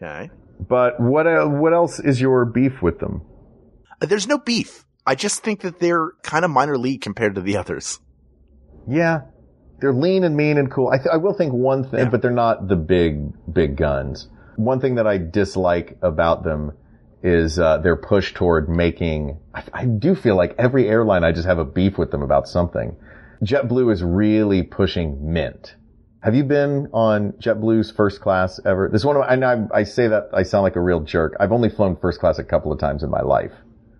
Okay. But what uh, what else is your beef with them? Uh, There's no beef. I just think that they're kind of minor league compared to the others. Yeah, they're lean and mean and cool. I, th- I will think one thing, Yeah. but they're not the big big guns. One thing that I dislike about them is uh, their push toward making. I, I do feel like every airline I just have a beef with them about something. JetBlue is really pushing mint. Have you been on JetBlue's first class ever? This is one and I, I say that I sound like a real jerk. I've only flown first class a couple of times in my life.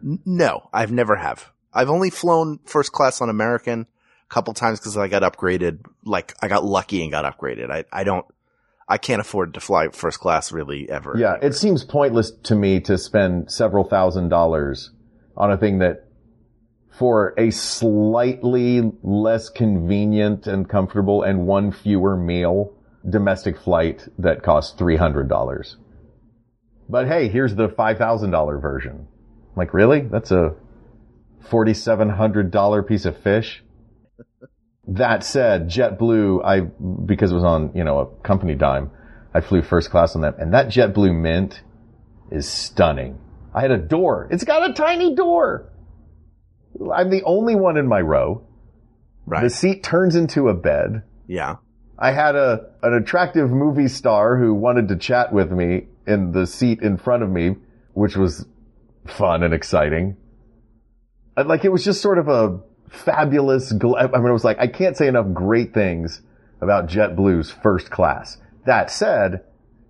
No, I've never have. I've only flown first class on American a couple times because I got upgraded. Like I got lucky and got upgraded. I I don't. I can't afford to fly first class really ever. Yeah, it seems pointless to me to spend several thousand dollars on a thing that for a slightly less convenient and comfortable and one fewer meal domestic flight that costs $300. But hey, here's the $5,000 version. Like really? That's a $4,700 piece of fish? That said, JetBlue, I, because it was on, you know, a company dime, I flew first class on that. And that JetBlue Mint is stunning. I had a door. It's got a tiny door. I'm the only one in my row. right. The seat turns into a bed. yeah, I had a, an attractive movie star who wanted to chat with me in the seat in front of me, which was fun and exciting. Like it was just sort of a fabulous, gl- I mean, it was like, I can't say enough great things about JetBlue's first class. That said,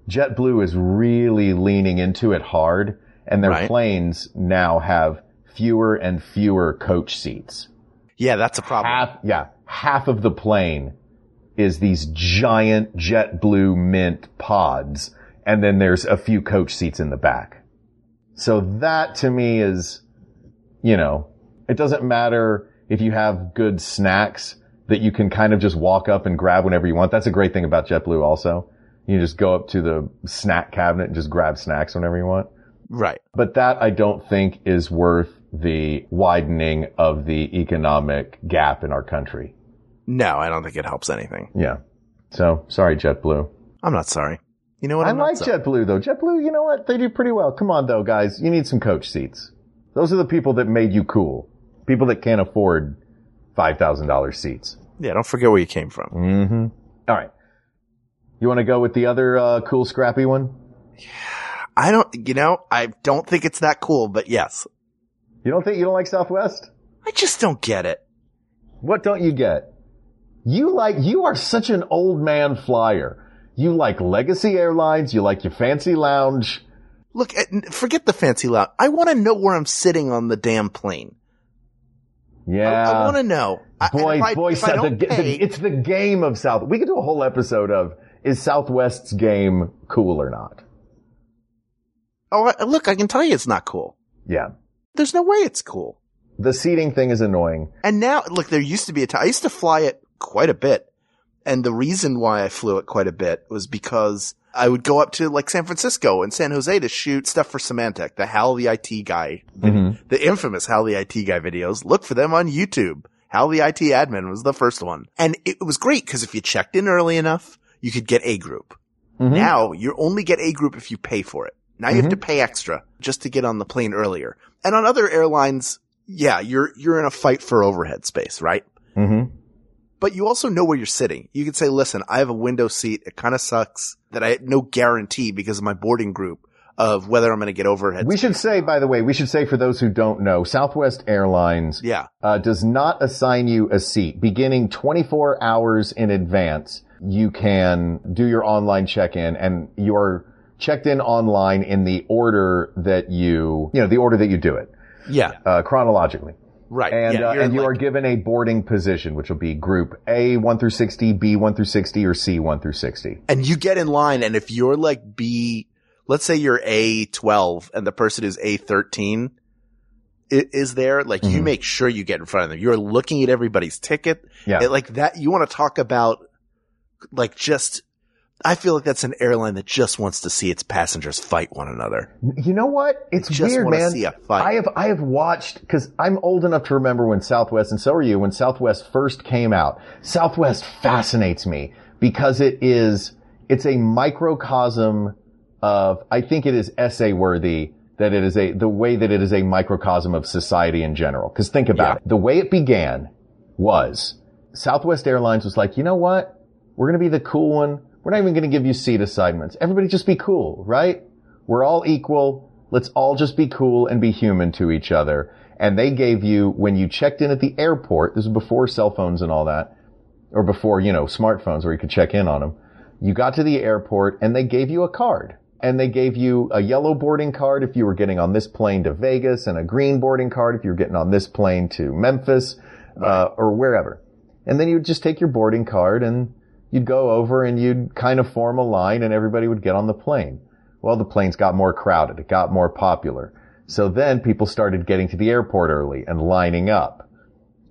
JetBlue is really leaning into it hard and their Right. planes now have fewer and fewer coach seats yeah. That's a problem. half, yeah, half of the plane is these giant JetBlue Mint pods, and then there's a few coach seats in the back. So that to me is, you know, it doesn't matter if you have good snacks that you can kind of just walk up and grab whenever you want. That's a great thing about JetBlue also. You just go up to the snack cabinet and just grab snacks whenever you want. Right. But that I don't think is worth the widening of the economic gap in our country. No, I don't think it helps anything. Yeah. So sorry, JetBlue. I'm not sorry. You know what? I I'm like sorry. JetBlue though. JetBlue, you know what? They do pretty well. Come on though, guys. You need some coach seats. Those are the people that made you cool. People that can't afford $5,000 seats. Yeah, don't forget where you came from. Mm-hmm. All right. You want to go with the other uh, cool, scrappy one? I don't, you know, I don't think it's that cool, but yes. You don't think you don't like Southwest? I just don't get it. What don't you get? You like, you are such an old man flyer. You like Legacy Airlines. You like your fancy lounge. Look, eh, forget the fancy lounge. I want to know where I'm sitting on the damn plane. Yeah. I, I want to know. Boy, I- boy, South, the, the, it's the game of South. We could do a whole episode of is Southwest's game cool or not? oh, I- look, I can tell you it's not cool. Yeah. There's no way it's cool. The seating thing is annoying. And now, look, there used to be a time, I used to fly it quite a bit. And the reason why I flew it quite a bit was because I would go up to like San Francisco and San Jose to shoot stuff for Symantec, the Hal the IT guy, mm-hmm. the infamous Hal the IT guy videos. Look for them on YouTube. Hal the IT admin was the first one. And it was great because if you checked in early enough, you could get A group. Mm-hmm. Now you only get A group if you pay for it. Now you have to mm-hmm. pay extra just to get on the plane earlier. And on other airlines, yeah, you're, you're in a fight for overhead space, right? Mm-hmm. But you also know where you're sitting. You can say, listen, I have a window seat. It kind of sucks that I had no guarantee because of my boarding group of whether I'm going to get overhead. We should say, by the way, we should say for those who don't know, Southwest Airlines Yeah. uh, does not assign you a seat. Beginning 24 hours in advance, you can do your online check-in and you're checked in online in the order that you, you know, the order that you do it, Yeah. uh, chronologically. Right. And, yeah, uh, and you like- are given a boarding position, which will be group A 1 through 60, B 1 through 60, or C 1 through 60. and you get in line and if you're like B, let's say you're A12 and the person is A13 is there, like you Mhm. make sure you get in front of them. You're looking at everybody's ticket. Yeah. It- like that, you want to talk about like just, I feel like that's an airline that just wants to see its passengers fight one another. You know what? It's Just weird, man. see a fight. I have I have watched because I'm old enough to remember when Southwest, and so are you, when Southwest first came out. Southwest fascinates me because it is it's a microcosm of I think it is essay worthy that it is a the way that it is a microcosm of society in general. Because think about it, the way it began was Southwest Airlines was like, you know what? We're going to be the cool one. We're not even going to give you seat assignments. Everybody just be cool, right? We're all equal. Let's all just be cool and be human to each other. And they gave you, when you checked in at the airport, this was before cell phones and all that, or before, you know, smartphones where you could check in on them. You got to the airport and they gave you a card. And they gave you a yellow boarding card if you were getting on this plane to Vegas and a green boarding card if you were getting on this plane to Memphis, uh, or wherever. And then you would just take your boarding card and you'd go over and you'd kind of form a line and everybody would get on the plane. Well, the planes got more crowded. It got more popular. So then people started getting to the airport early and lining up.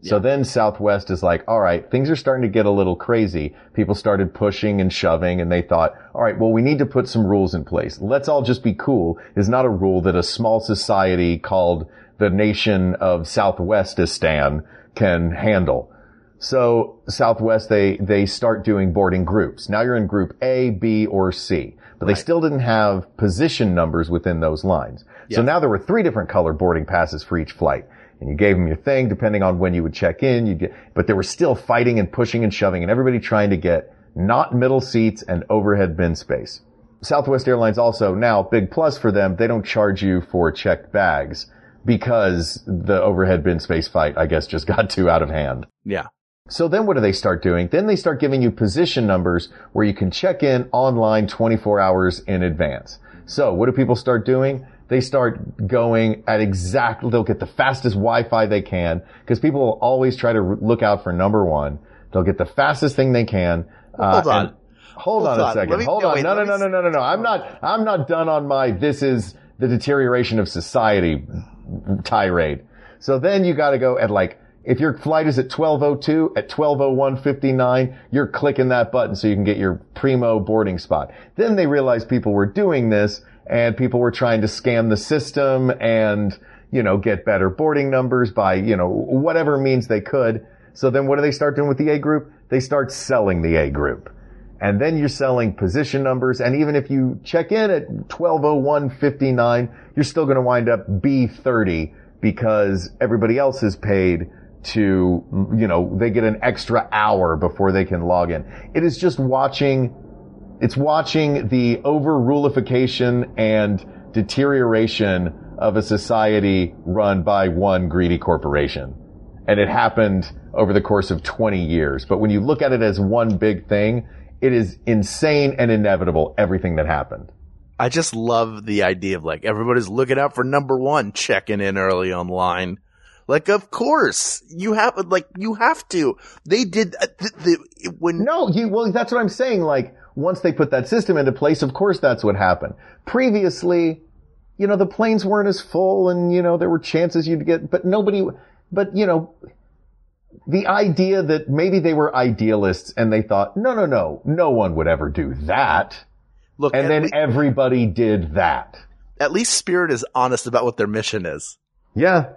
So then Southwest is like, all right, things are starting to get a little crazy. People started pushing and shoving and they thought, all right, well, we need to put some rules in place. Let's all just be cool is not a rule that a small society called the nation of Southwestistan can handle. So Southwest, they, they start doing boarding groups. Now you're in group A, B, or C, but they still didn't have position numbers within those lines. So now there were three different color boarding passes for each flight. And you gave them your thing depending on when you would check in. You get, but there were still fighting and pushing and shoving and everybody trying to get not middle seats and overhead bin space. Southwest Airlines also now big plus for them. They don't charge you for checked bags because the overhead bin space fight, I guess, just got too out of hand. Yeah. So then what do they start doing? Then they start giving you position numbers where you can check in online 24 hours in advance. So what do people start doing? They start going at exactly, they'll get the fastest Wi-Fi they can because people will always try to look out for number one. They'll get the fastest thing they can. uh, Hold on. Hold, Hold on, on. a second. Me- Hold no, on. wait, no, no, no, no, no, no, no. I'm not, I'm not done on my, this is the deterioration of society tirade. So then you gotta go at like, if your flight is at 1202, at 1201.59, you're clicking that button so you can get your primo boarding spot. Then they realized people were doing this and people were trying to scam the system and, you know, get better boarding numbers by, you know, whatever means they could. So then what do they start doing with the A group? They start selling the A group. And then you're selling position numbers. And even if you check in at 1201.59, you're still going to wind up B30 because everybody else is paid to, you know, they get an extra hour before they can log in. It is just watching It's watching the over-rulification and deterioration of a society run by one greedy corporation. And it happened over the course of 20 years. But when you look at it as one big thing, it is insane and inevitable, everything that happened. I just love the idea of like everybody's looking out for number one, checking in early online. Like, of course you have, like, you have to. They did uh, the, the when No, you, well, that's what I'm saying. Like, once they put that system into place, of course that's what happened. Previously, you know, the planes weren't as full and, you know, there were chances you'd get, but nobody, but, you know, the idea that maybe they were idealists and they thought, no, no, no, no one would ever do that. look, And then le- everybody did that. at least Spirit is honest about what their mission is. Yeah.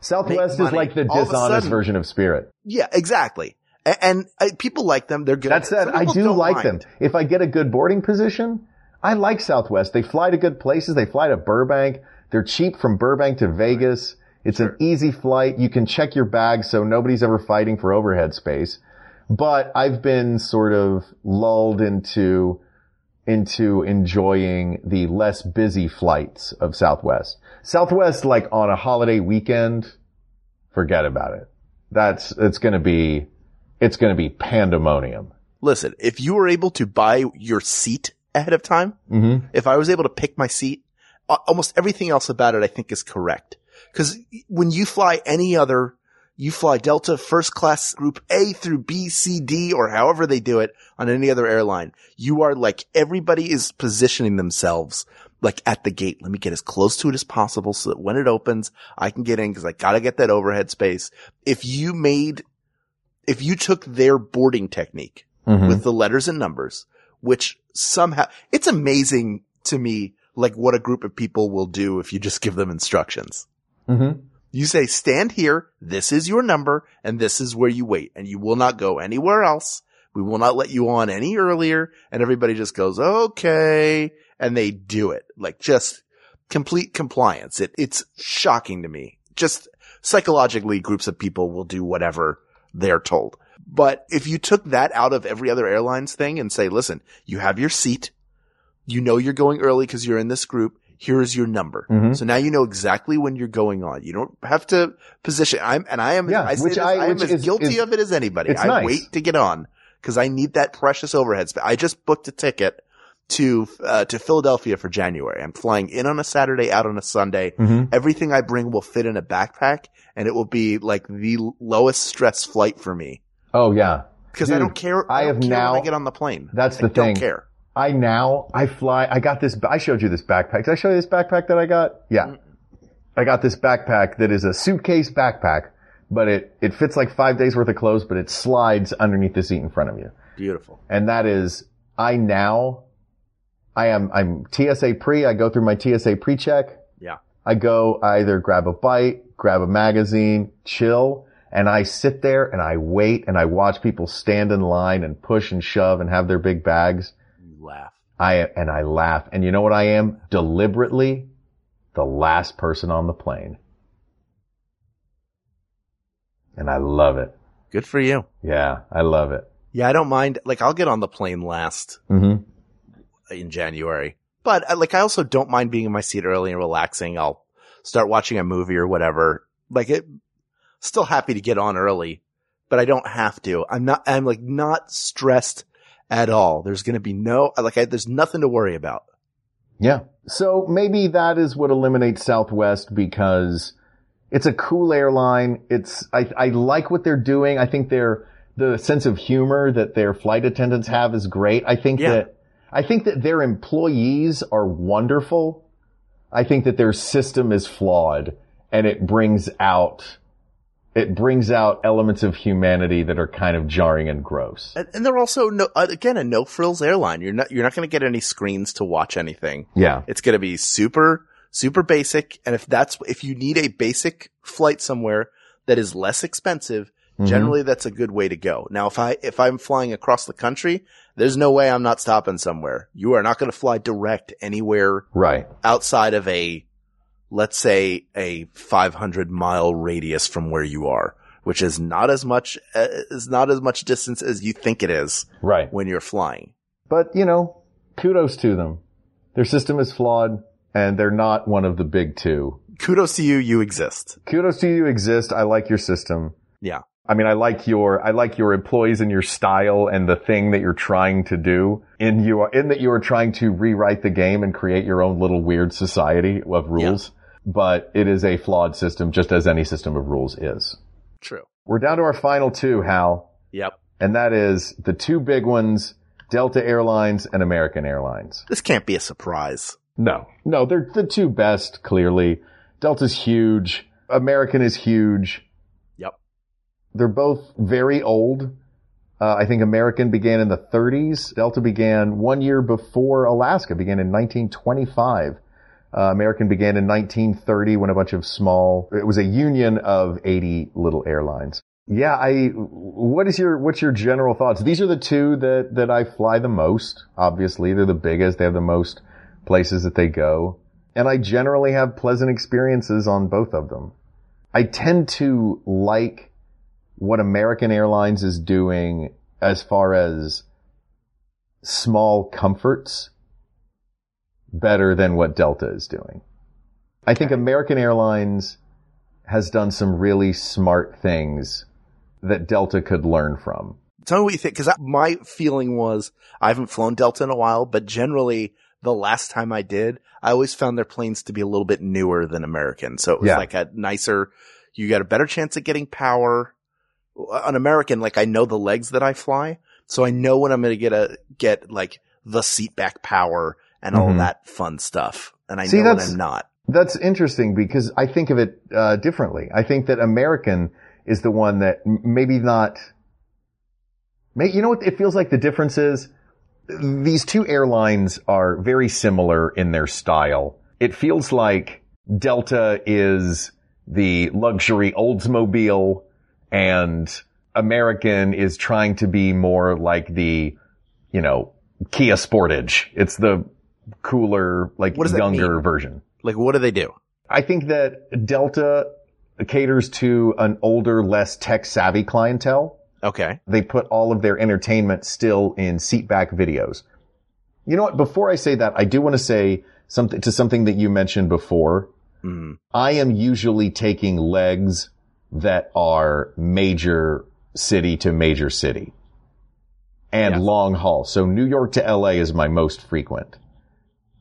Southwest is like the All dishonest version of Spirit. Yeah, exactly. And, and uh, people like them. They're good. That said, I do like mind. them. If I get a good boarding position, I like Southwest. They fly to good places. They fly to Burbank. They're cheap from Burbank to Vegas. It's an easy flight. You can check your bag so nobody's ever fighting for overhead space. But I've been sort of lulled into, into enjoying the less busy flights of Southwest. Southwest, like on a holiday weekend, forget about it. That's, it's gonna be, it's gonna be pandemonium. Listen, if you were able to buy your seat ahead of time, Mm-hmm. if I was able to pick my seat, almost everything else about it I think is correct. Cause when you fly any other, you fly Delta first class group A through B, C, D, or however they do it on any other airline, you are like, everybody is positioning themselves like at the gate. Let me get as close to it as possible so that when it opens, I can get in because I gotta get that overhead space. If you made, if you took their boarding technique Mm-hmm. with the letters and numbers, which somehow it's amazing to me, like what a group of people will do if you just give them instructions. Mm-hmm. You say, stand here. This is your number and this is where you wait and you will not go anywhere else. We will not let you on any earlier. And everybody just goes, okay. And they do it like just complete compliance. It, it's shocking to me. Just psychologically groups of people will do whatever they're told. But if you took that out of every other airlines thing and say, listen, you have your seat. You know you're going early because you're in this group. Here's your number. Mhm. So now you know exactly when you're going on. You don't have to position. I'm, and I am, Yeah, I say which I- I, am which as is- guilty is- of it as anybody. I nice. wait to get on because I need that precious overhead space. I just booked a ticket to, uh, to Philadelphia for January. I'm flying in on a Saturday, out on a Sunday. Mhm. Everything I bring will fit in a backpack and it will be like the lowest stress flight for me. Oh yeah. Because I don't care. I I, don't have care now- I get on the plane. That's I the don't thing. care. I now, I fly, I got this, I showed you this backpack. Did I show you this backpack that I got? Yeah. I got this backpack that is a suitcase backpack, but it, it fits like five days worth of clothes, but it slides underneath the seat in front of you. Beautiful. And that is, I now, I am, I'm TSA pre, I go through my TSA pre-check. Yeah. I go I either grab a bite, grab a magazine, chill, and I sit there and I wait and I watch people stand in line and push and shove and have their big bags. You laugh. I, and I laugh. And you know what I am? Deliberately the last person on the plane. And I love it. Good for you. Yeah, I love it. Yeah, I don't mind. Like, I'll get on the plane last Mm-hmm. in January, but uh, like, I also don't mind being in my seat early and relaxing. I'll start watching a movie or whatever. Like, it, still happy to get on early, but I don't have to. I'm not, I'm like not stressed at all. There's going to be no, like, I, there's nothing to worry about. Yeah. So maybe that is what eliminates Southwest because it's a cool airline. It's, I, I like what they're doing. I think their, the sense of humor that their flight attendants have is great. I think Yeah. that, I think that their employees are wonderful. I think that their system is flawed and it brings out, it brings out elements of humanity that are kind of jarring and gross. And, and they're also no, uh, again, a no frills airline. You're not, you're not going to get any screens to watch anything. Yeah. It's going to be super, super basic. And if that's, if you need a basic flight somewhere that is less expensive, Mhm. generally that's a good way to go. Now, if I, if I'm flying across the country, there's no way I'm not stopping somewhere. You are not going to fly direct anywhere Right. outside of a, let's say a 500 mile radius from where you are, which is not as much, uh, is not as much distance as you think it is Right. when you're flying. But, you know, kudos to them. Their system is flawed and they're not one of the big two. Kudos to you. You exist. Kudos to you exist. I like your system. Yeah. I mean, I like your, I like your employees and your style and the thing that you're trying to do in you, are, in that you are trying to rewrite the game and create your own little weird society of rules. But it is a flawed system, just as any system of rules is. True. We're down to our final two, Hal, Yep. and that is the two big ones, Delta Airlines and American Airlines. This can't be a surprise. No, no, they're the two best, clearly. Delta's huge. American is huge. Yep. They're both very old. Uh, I think American began in the 30s. Delta began one year before Alaska, began in 1925. Uh, American began in 1930 when a bunch of small, it was a union of 80 little airlines. Yeah, I, what is your, what's your general thoughts? These are the two that, that I fly the most. Obviously, they're the biggest. They have the most places that they go. And I generally have pleasant experiences on both of them. I tend to like what American Airlines is doing as far as small comforts better than what Delta is doing. I think American Airlines has done some really smart things that Delta could learn from. Tell me what you think, because my feeling was I haven't flown Delta in a while, but generally the last time I did, I always found their planes to be a little bit newer than American. So it was Yeah. like a nicer, you got a better chance of getting power. On American, like I know the legs that I fly, so I know when I'm going to get a, get like the seat back power and all Mhm. that fun stuff. And I See, know when that's- I'm not. That's interesting because I think of it uh, differently. I think that American is the one that m- maybe not. May, you know what? It feels like the difference is these two airlines are very similar in their style. It feels like Delta is the luxury Oldsmobile and American is trying to be more like the, you know, Kia Sportage. It's the cooler, like younger version. Like, what do they do? I think that Delta caters to an older, less tech savvy clientele. Okay. They put all of their entertainment still in seatback videos. You know what? Before I say that, I do want to say something to something that you mentioned before. Mm. I am usually taking legs that are major city to major city and long haul. So New York to LA is my most frequent,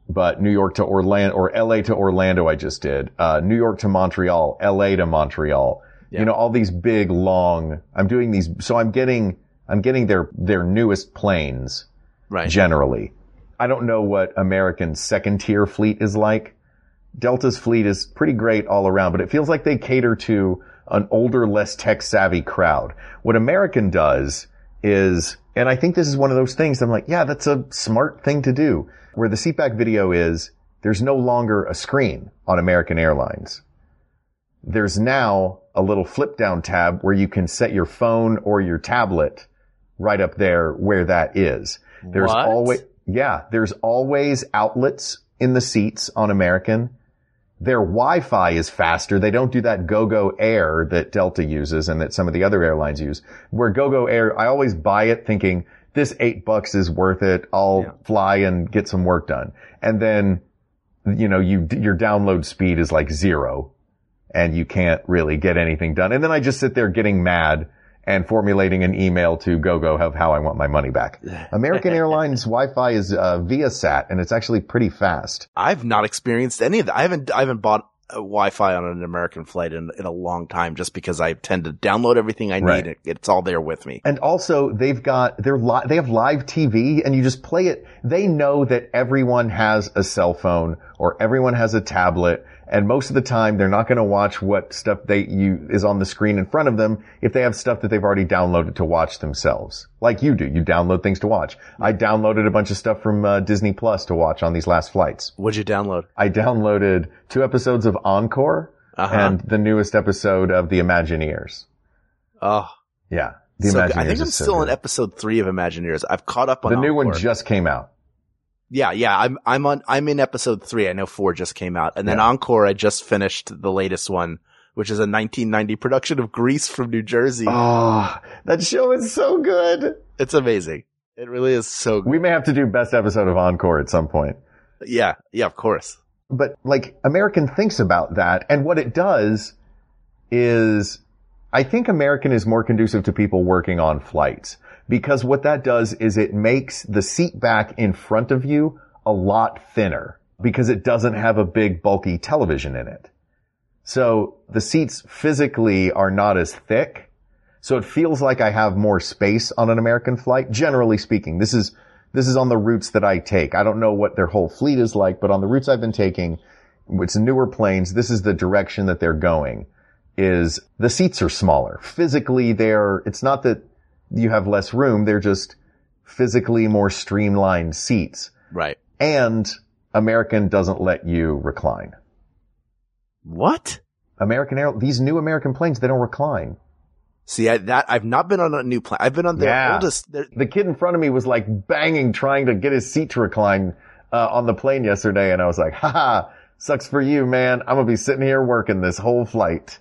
but New York to Orlando or LA to Orlando, I just did, uh, New York to Montreal, LA to Montreal, Yeah. you know, all these big, long, I'm doing these, so I'm getting, I'm getting their, their newest planes Right. generally. I don't know what American's second tier fleet is like. Delta's fleet is pretty great all around, but it feels like they cater to an older, less tech savvy crowd. What American does is, and I think this is one of those things I'm like, yeah, that's a smart thing to do. Where the seatback video is, there's no longer a screen on American Airlines. There's now a little flip down tab where you can set your phone or your tablet right up there where that is. There's What? always, yeah, there's always outlets in the seats on American. Their Wi-Fi is faster. They don't do that GoGo Air that Delta uses and that some of the other airlines use. Where GoGo Air, I always buy it thinking this eight bucks is worth it. I'll Yeah. fly and get some work done. And then, you know, you, your download speed is like zero and you can't really get anything done. And then I just sit there getting mad and formulating an email to GoGo of how I want my money back. American Airlines Wi-Fi is uh, Viasat and it's actually pretty fast. I've not experienced any of that. I haven't, I haven't bought Wi-Fi on an American flight in, in a long time just because I tend to download everything I Right. need. It, it's all there with me. And also they've got their li- they have live TV and you just play it. They know that everyone has a cell phone or everyone has a tablet and most of the time they're not going to watch what stuff they you is on the screen in front of them if they have stuff that they've already downloaded to watch themselves. Like you do. You download things to watch. I downloaded a bunch of stuff from uh, Disney Plus to watch on these last flights. What'd you download? I downloaded two episodes of Encore Uh-huh. and the newest episode of The Imagineers. Oh, Yeah. The so Imagineers. I think I'm so still on good. episode three of Imagineers. I've caught up on The new one just came out. Yeah, yeah. I'm I'm on I'm in episode three. I know four just came out, and then Yeah. Encore. I just finished the latest one, which is a 1990 production of Grease from New Jersey. Oh, that show is so good. It's amazing. It really is so good. We may have to do best episode of Encore at some point. Yeah. Yeah, of course. But like American thinks about that and what it does is I think American is more conducive to people working on flights because what that does is it makes the seat back in front of you a lot thinner because it doesn't have a big bulky television in it. So the seats physically are not as thick. So it feels like I have more space on an American flight, generally speaking. This is, this is on the routes that I take. I don't know what their whole fleet is like, but on the routes I've been taking, it's newer planes. This is the direction that they're going is the seats are smaller. Physically, they're, it's not that you have less room. They're just physically more streamlined seats. Right. And American doesn't let you recline. What? American Air, these new American planes, they don't recline. See, I, that I've not been on a new plane. I've been on their Yeah. oldest. Their, The kid in front of me was like banging, trying to get his seat to recline, uh, on the plane yesterday. And I was like, "Ha ha, sucks for you, man. I'm going to be sitting here working this whole flight.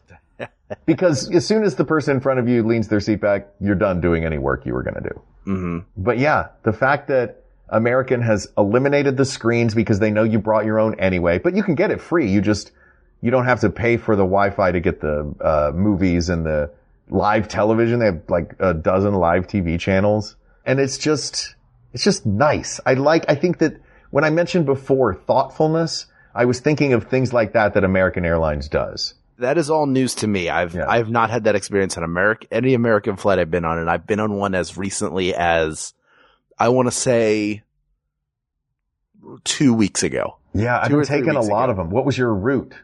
Because as soon as the person in front of you leans their seat back, you're done doing any work you were going to do. Mhm. But yeah, the fact that American has eliminated the screens because they know you brought your own anyway, but you can get it free. You just, you don't have to pay for the Wi-Fi to get the, uh, movies and the live television. They have like a dozen live TV channels and it's just, it's just nice. I like, I think that when I mentioned before thoughtfulness, I was thinking of things like that that American Airlines does. That is all news to me. I've Yeah. I've not had that experience on American any American flight I've been on, and I've been on one as recently as I want to say two weeks ago. Yeah, I've been taking a lot ago. of them. What was your route?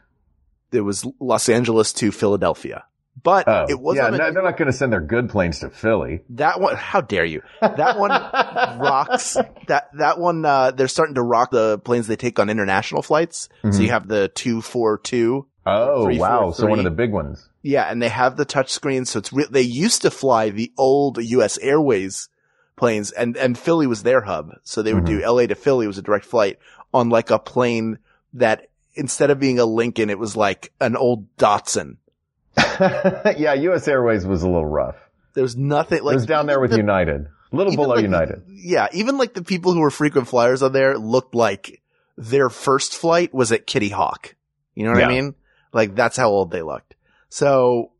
It was Los Angeles to Philadelphia, but Oh, it wasn't. yeah, no- they're not going to send their good planes to Philly. that one. How dare you? That one rocks. That that one. Uh, they're starting to rock the planes they take on international flights. So you have the two four two. Oh, Three, wow. four, so one of the big ones. Yeah, and they have the touch screen, so it's real. They used to fly the old U.S. Airways planes, and and Philly was their hub, so they would do mm-hmm. L.A. to Philly was a direct flight on like a plane that instead of being a Lincoln, it was like an old Datsun. yeah, U.S. Airways was a little rough. There was nothing it like was down there with the- United. A little below like- United. Yeah, even like the people who were frequent flyers on there looked like their first flight was at Kitty Hawk. You know what I mean? Like that's how old they looked. So,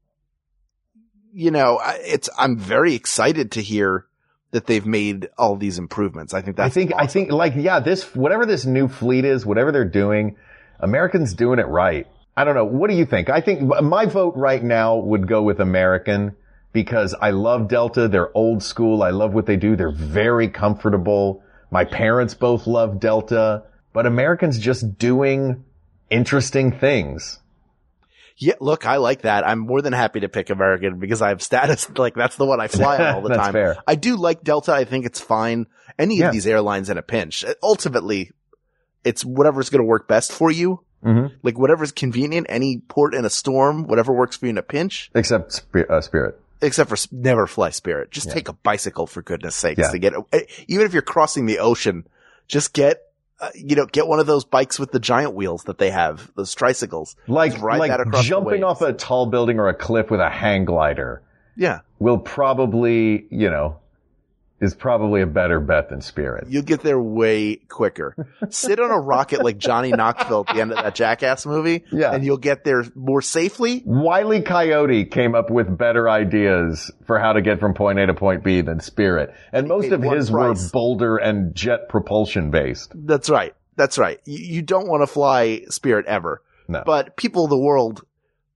you know, it's, I'm very excited to hear that they've made all these improvements. I think that's I think, I think like, yeah, this, whatever this new fleet is, whatever they're doing, Americans doing it right. I don't know. What do you think? I think my vote right now would go with American because I love Delta. They're old school. I love what they do. They're very comfortable. My parents both love Delta, but Americans just doing interesting things. Yeah, look, I like that. I'm more than happy to pick American because I have status. Like that's the one I fly on all the time. fair. I do like Delta. I think it's fine. Any Yeah. of these airlines in a pinch. Ultimately, it's whatever's going to work best for you. Mm-hmm. Like whatever's convenient, any port in a storm, whatever works for you in a pinch, Except uh, Spirit. except for never fly Spirit. Just Yeah. take a bicycle for goodness sakes Yeah. to get, eh, even if you're crossing the ocean, just get, uh, you know, get one of those bikes with the giant wheels that they have, those tricycles. Like, like that across jumping off a tall building or a cliff with a hang glider Yeah. will probably, you know, is probably a better bet than Spirit. You'll get there way quicker. Sit on a rocket like Johnny Knoxville at the end of that Jackass movie. Yeah. And you'll get there more safely. Wiley Coyote came up with better ideas for how to get from point A to point B than Spirit. And most of his price. were boulder and jet propulsion based. That's right. That's right. You, you don't want to fly Spirit ever. No. But people of the world,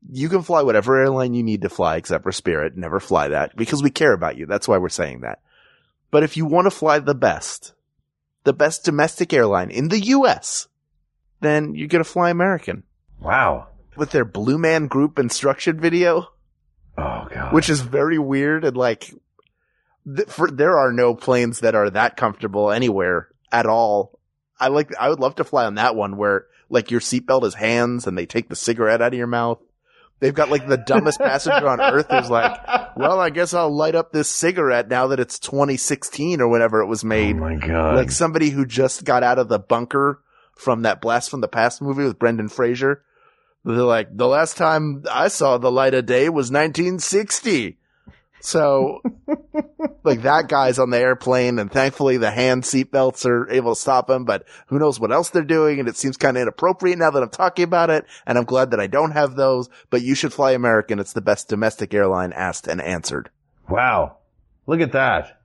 you can fly whatever airline you need to fly except for Spirit. Never fly that because we care about you. That's why we're saying that. But if you want to fly the best, the best domestic airline in the US, then you're going to fly American Wow. with their Blue Man Group instruction video. Oh god. which is very weird and like th- for, there are no planes that are that comfortable anywhere at all. I like I would love to fly on that one where like your seatbelt is hands and they take the cigarette out of your mouth. They've got like the dumbest passenger on earth who's like, well, I guess I'll light up this cigarette now that it's 2016 or whenever it was oh made. my god. like somebody who just got out of the bunker from that Blast from the Past movie with Brendan Fraser. They're like, the last time I saw the light of day was 1960. So, like that guy's on the airplane and thankfully the hand seatbelts are able to stop him, but who knows what else they're doing. And it seems kind of inappropriate now that I'm talking about it. And I'm glad that I don't have those, but you should fly American. It's the best domestic airline asked and answered. Wow. Look at that.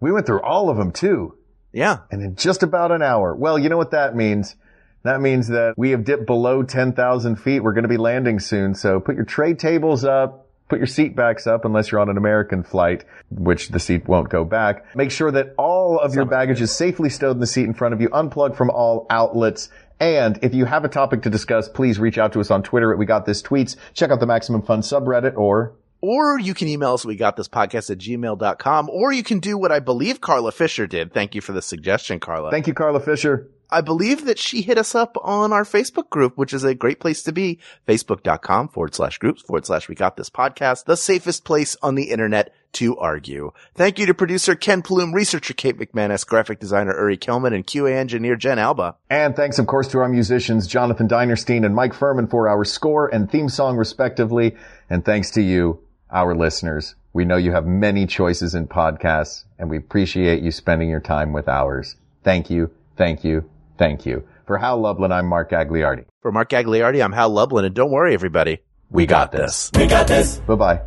We went through all of them too. Yeah. And in just about an hour. Well, you know what that means? That means that we have dipped below 10,000 feet. We're going to be landing soon. So put your tray tables up. Put your seat backs up unless you're on an American flight, which the seat won't go back. Make sure that all of your baggage is safely stowed in the seat in front of you. Unplug from all outlets. And if you have a topic to discuss, please reach out to us on Twitter at We Got This Tweets. Check out the Maximum Fun subreddit or Or you can email us, we got this podcast at gmail.com, or you can do what I believe Carla Fisher did. Thank you for the suggestion, Carla. thank you, Carla Fisher. I believe that she hit us up on our Facebook group, which is a great place to be. Facebook.com forward slash groups forward slash we got this podcast, the safest place on the internet to argue. Thank you to producer Ken Plume, researcher Kate McManus, graphic designer Uri Kelman, and QA engineer Jen Alba. And thanks, of course, to our musicians, Jonathan Dinerstein and Mike Furman for our score and theme song, respectively. And thanks to you, our listeners. We know you have many choices in podcasts, and we appreciate you spending your time with ours. Thank you, thank you, thank you. For Hal Lublin, I'm Mark Gagliardi. For Mark Gagliardi, I'm Hal Lublin, and don't worry, everybody. We, got, this. We got this. Bye-bye.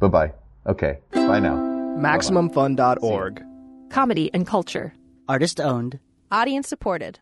Bye-bye. Okay. Bye now. MaximumFun.org. Comedy and culture. Artist owned. Audience supported.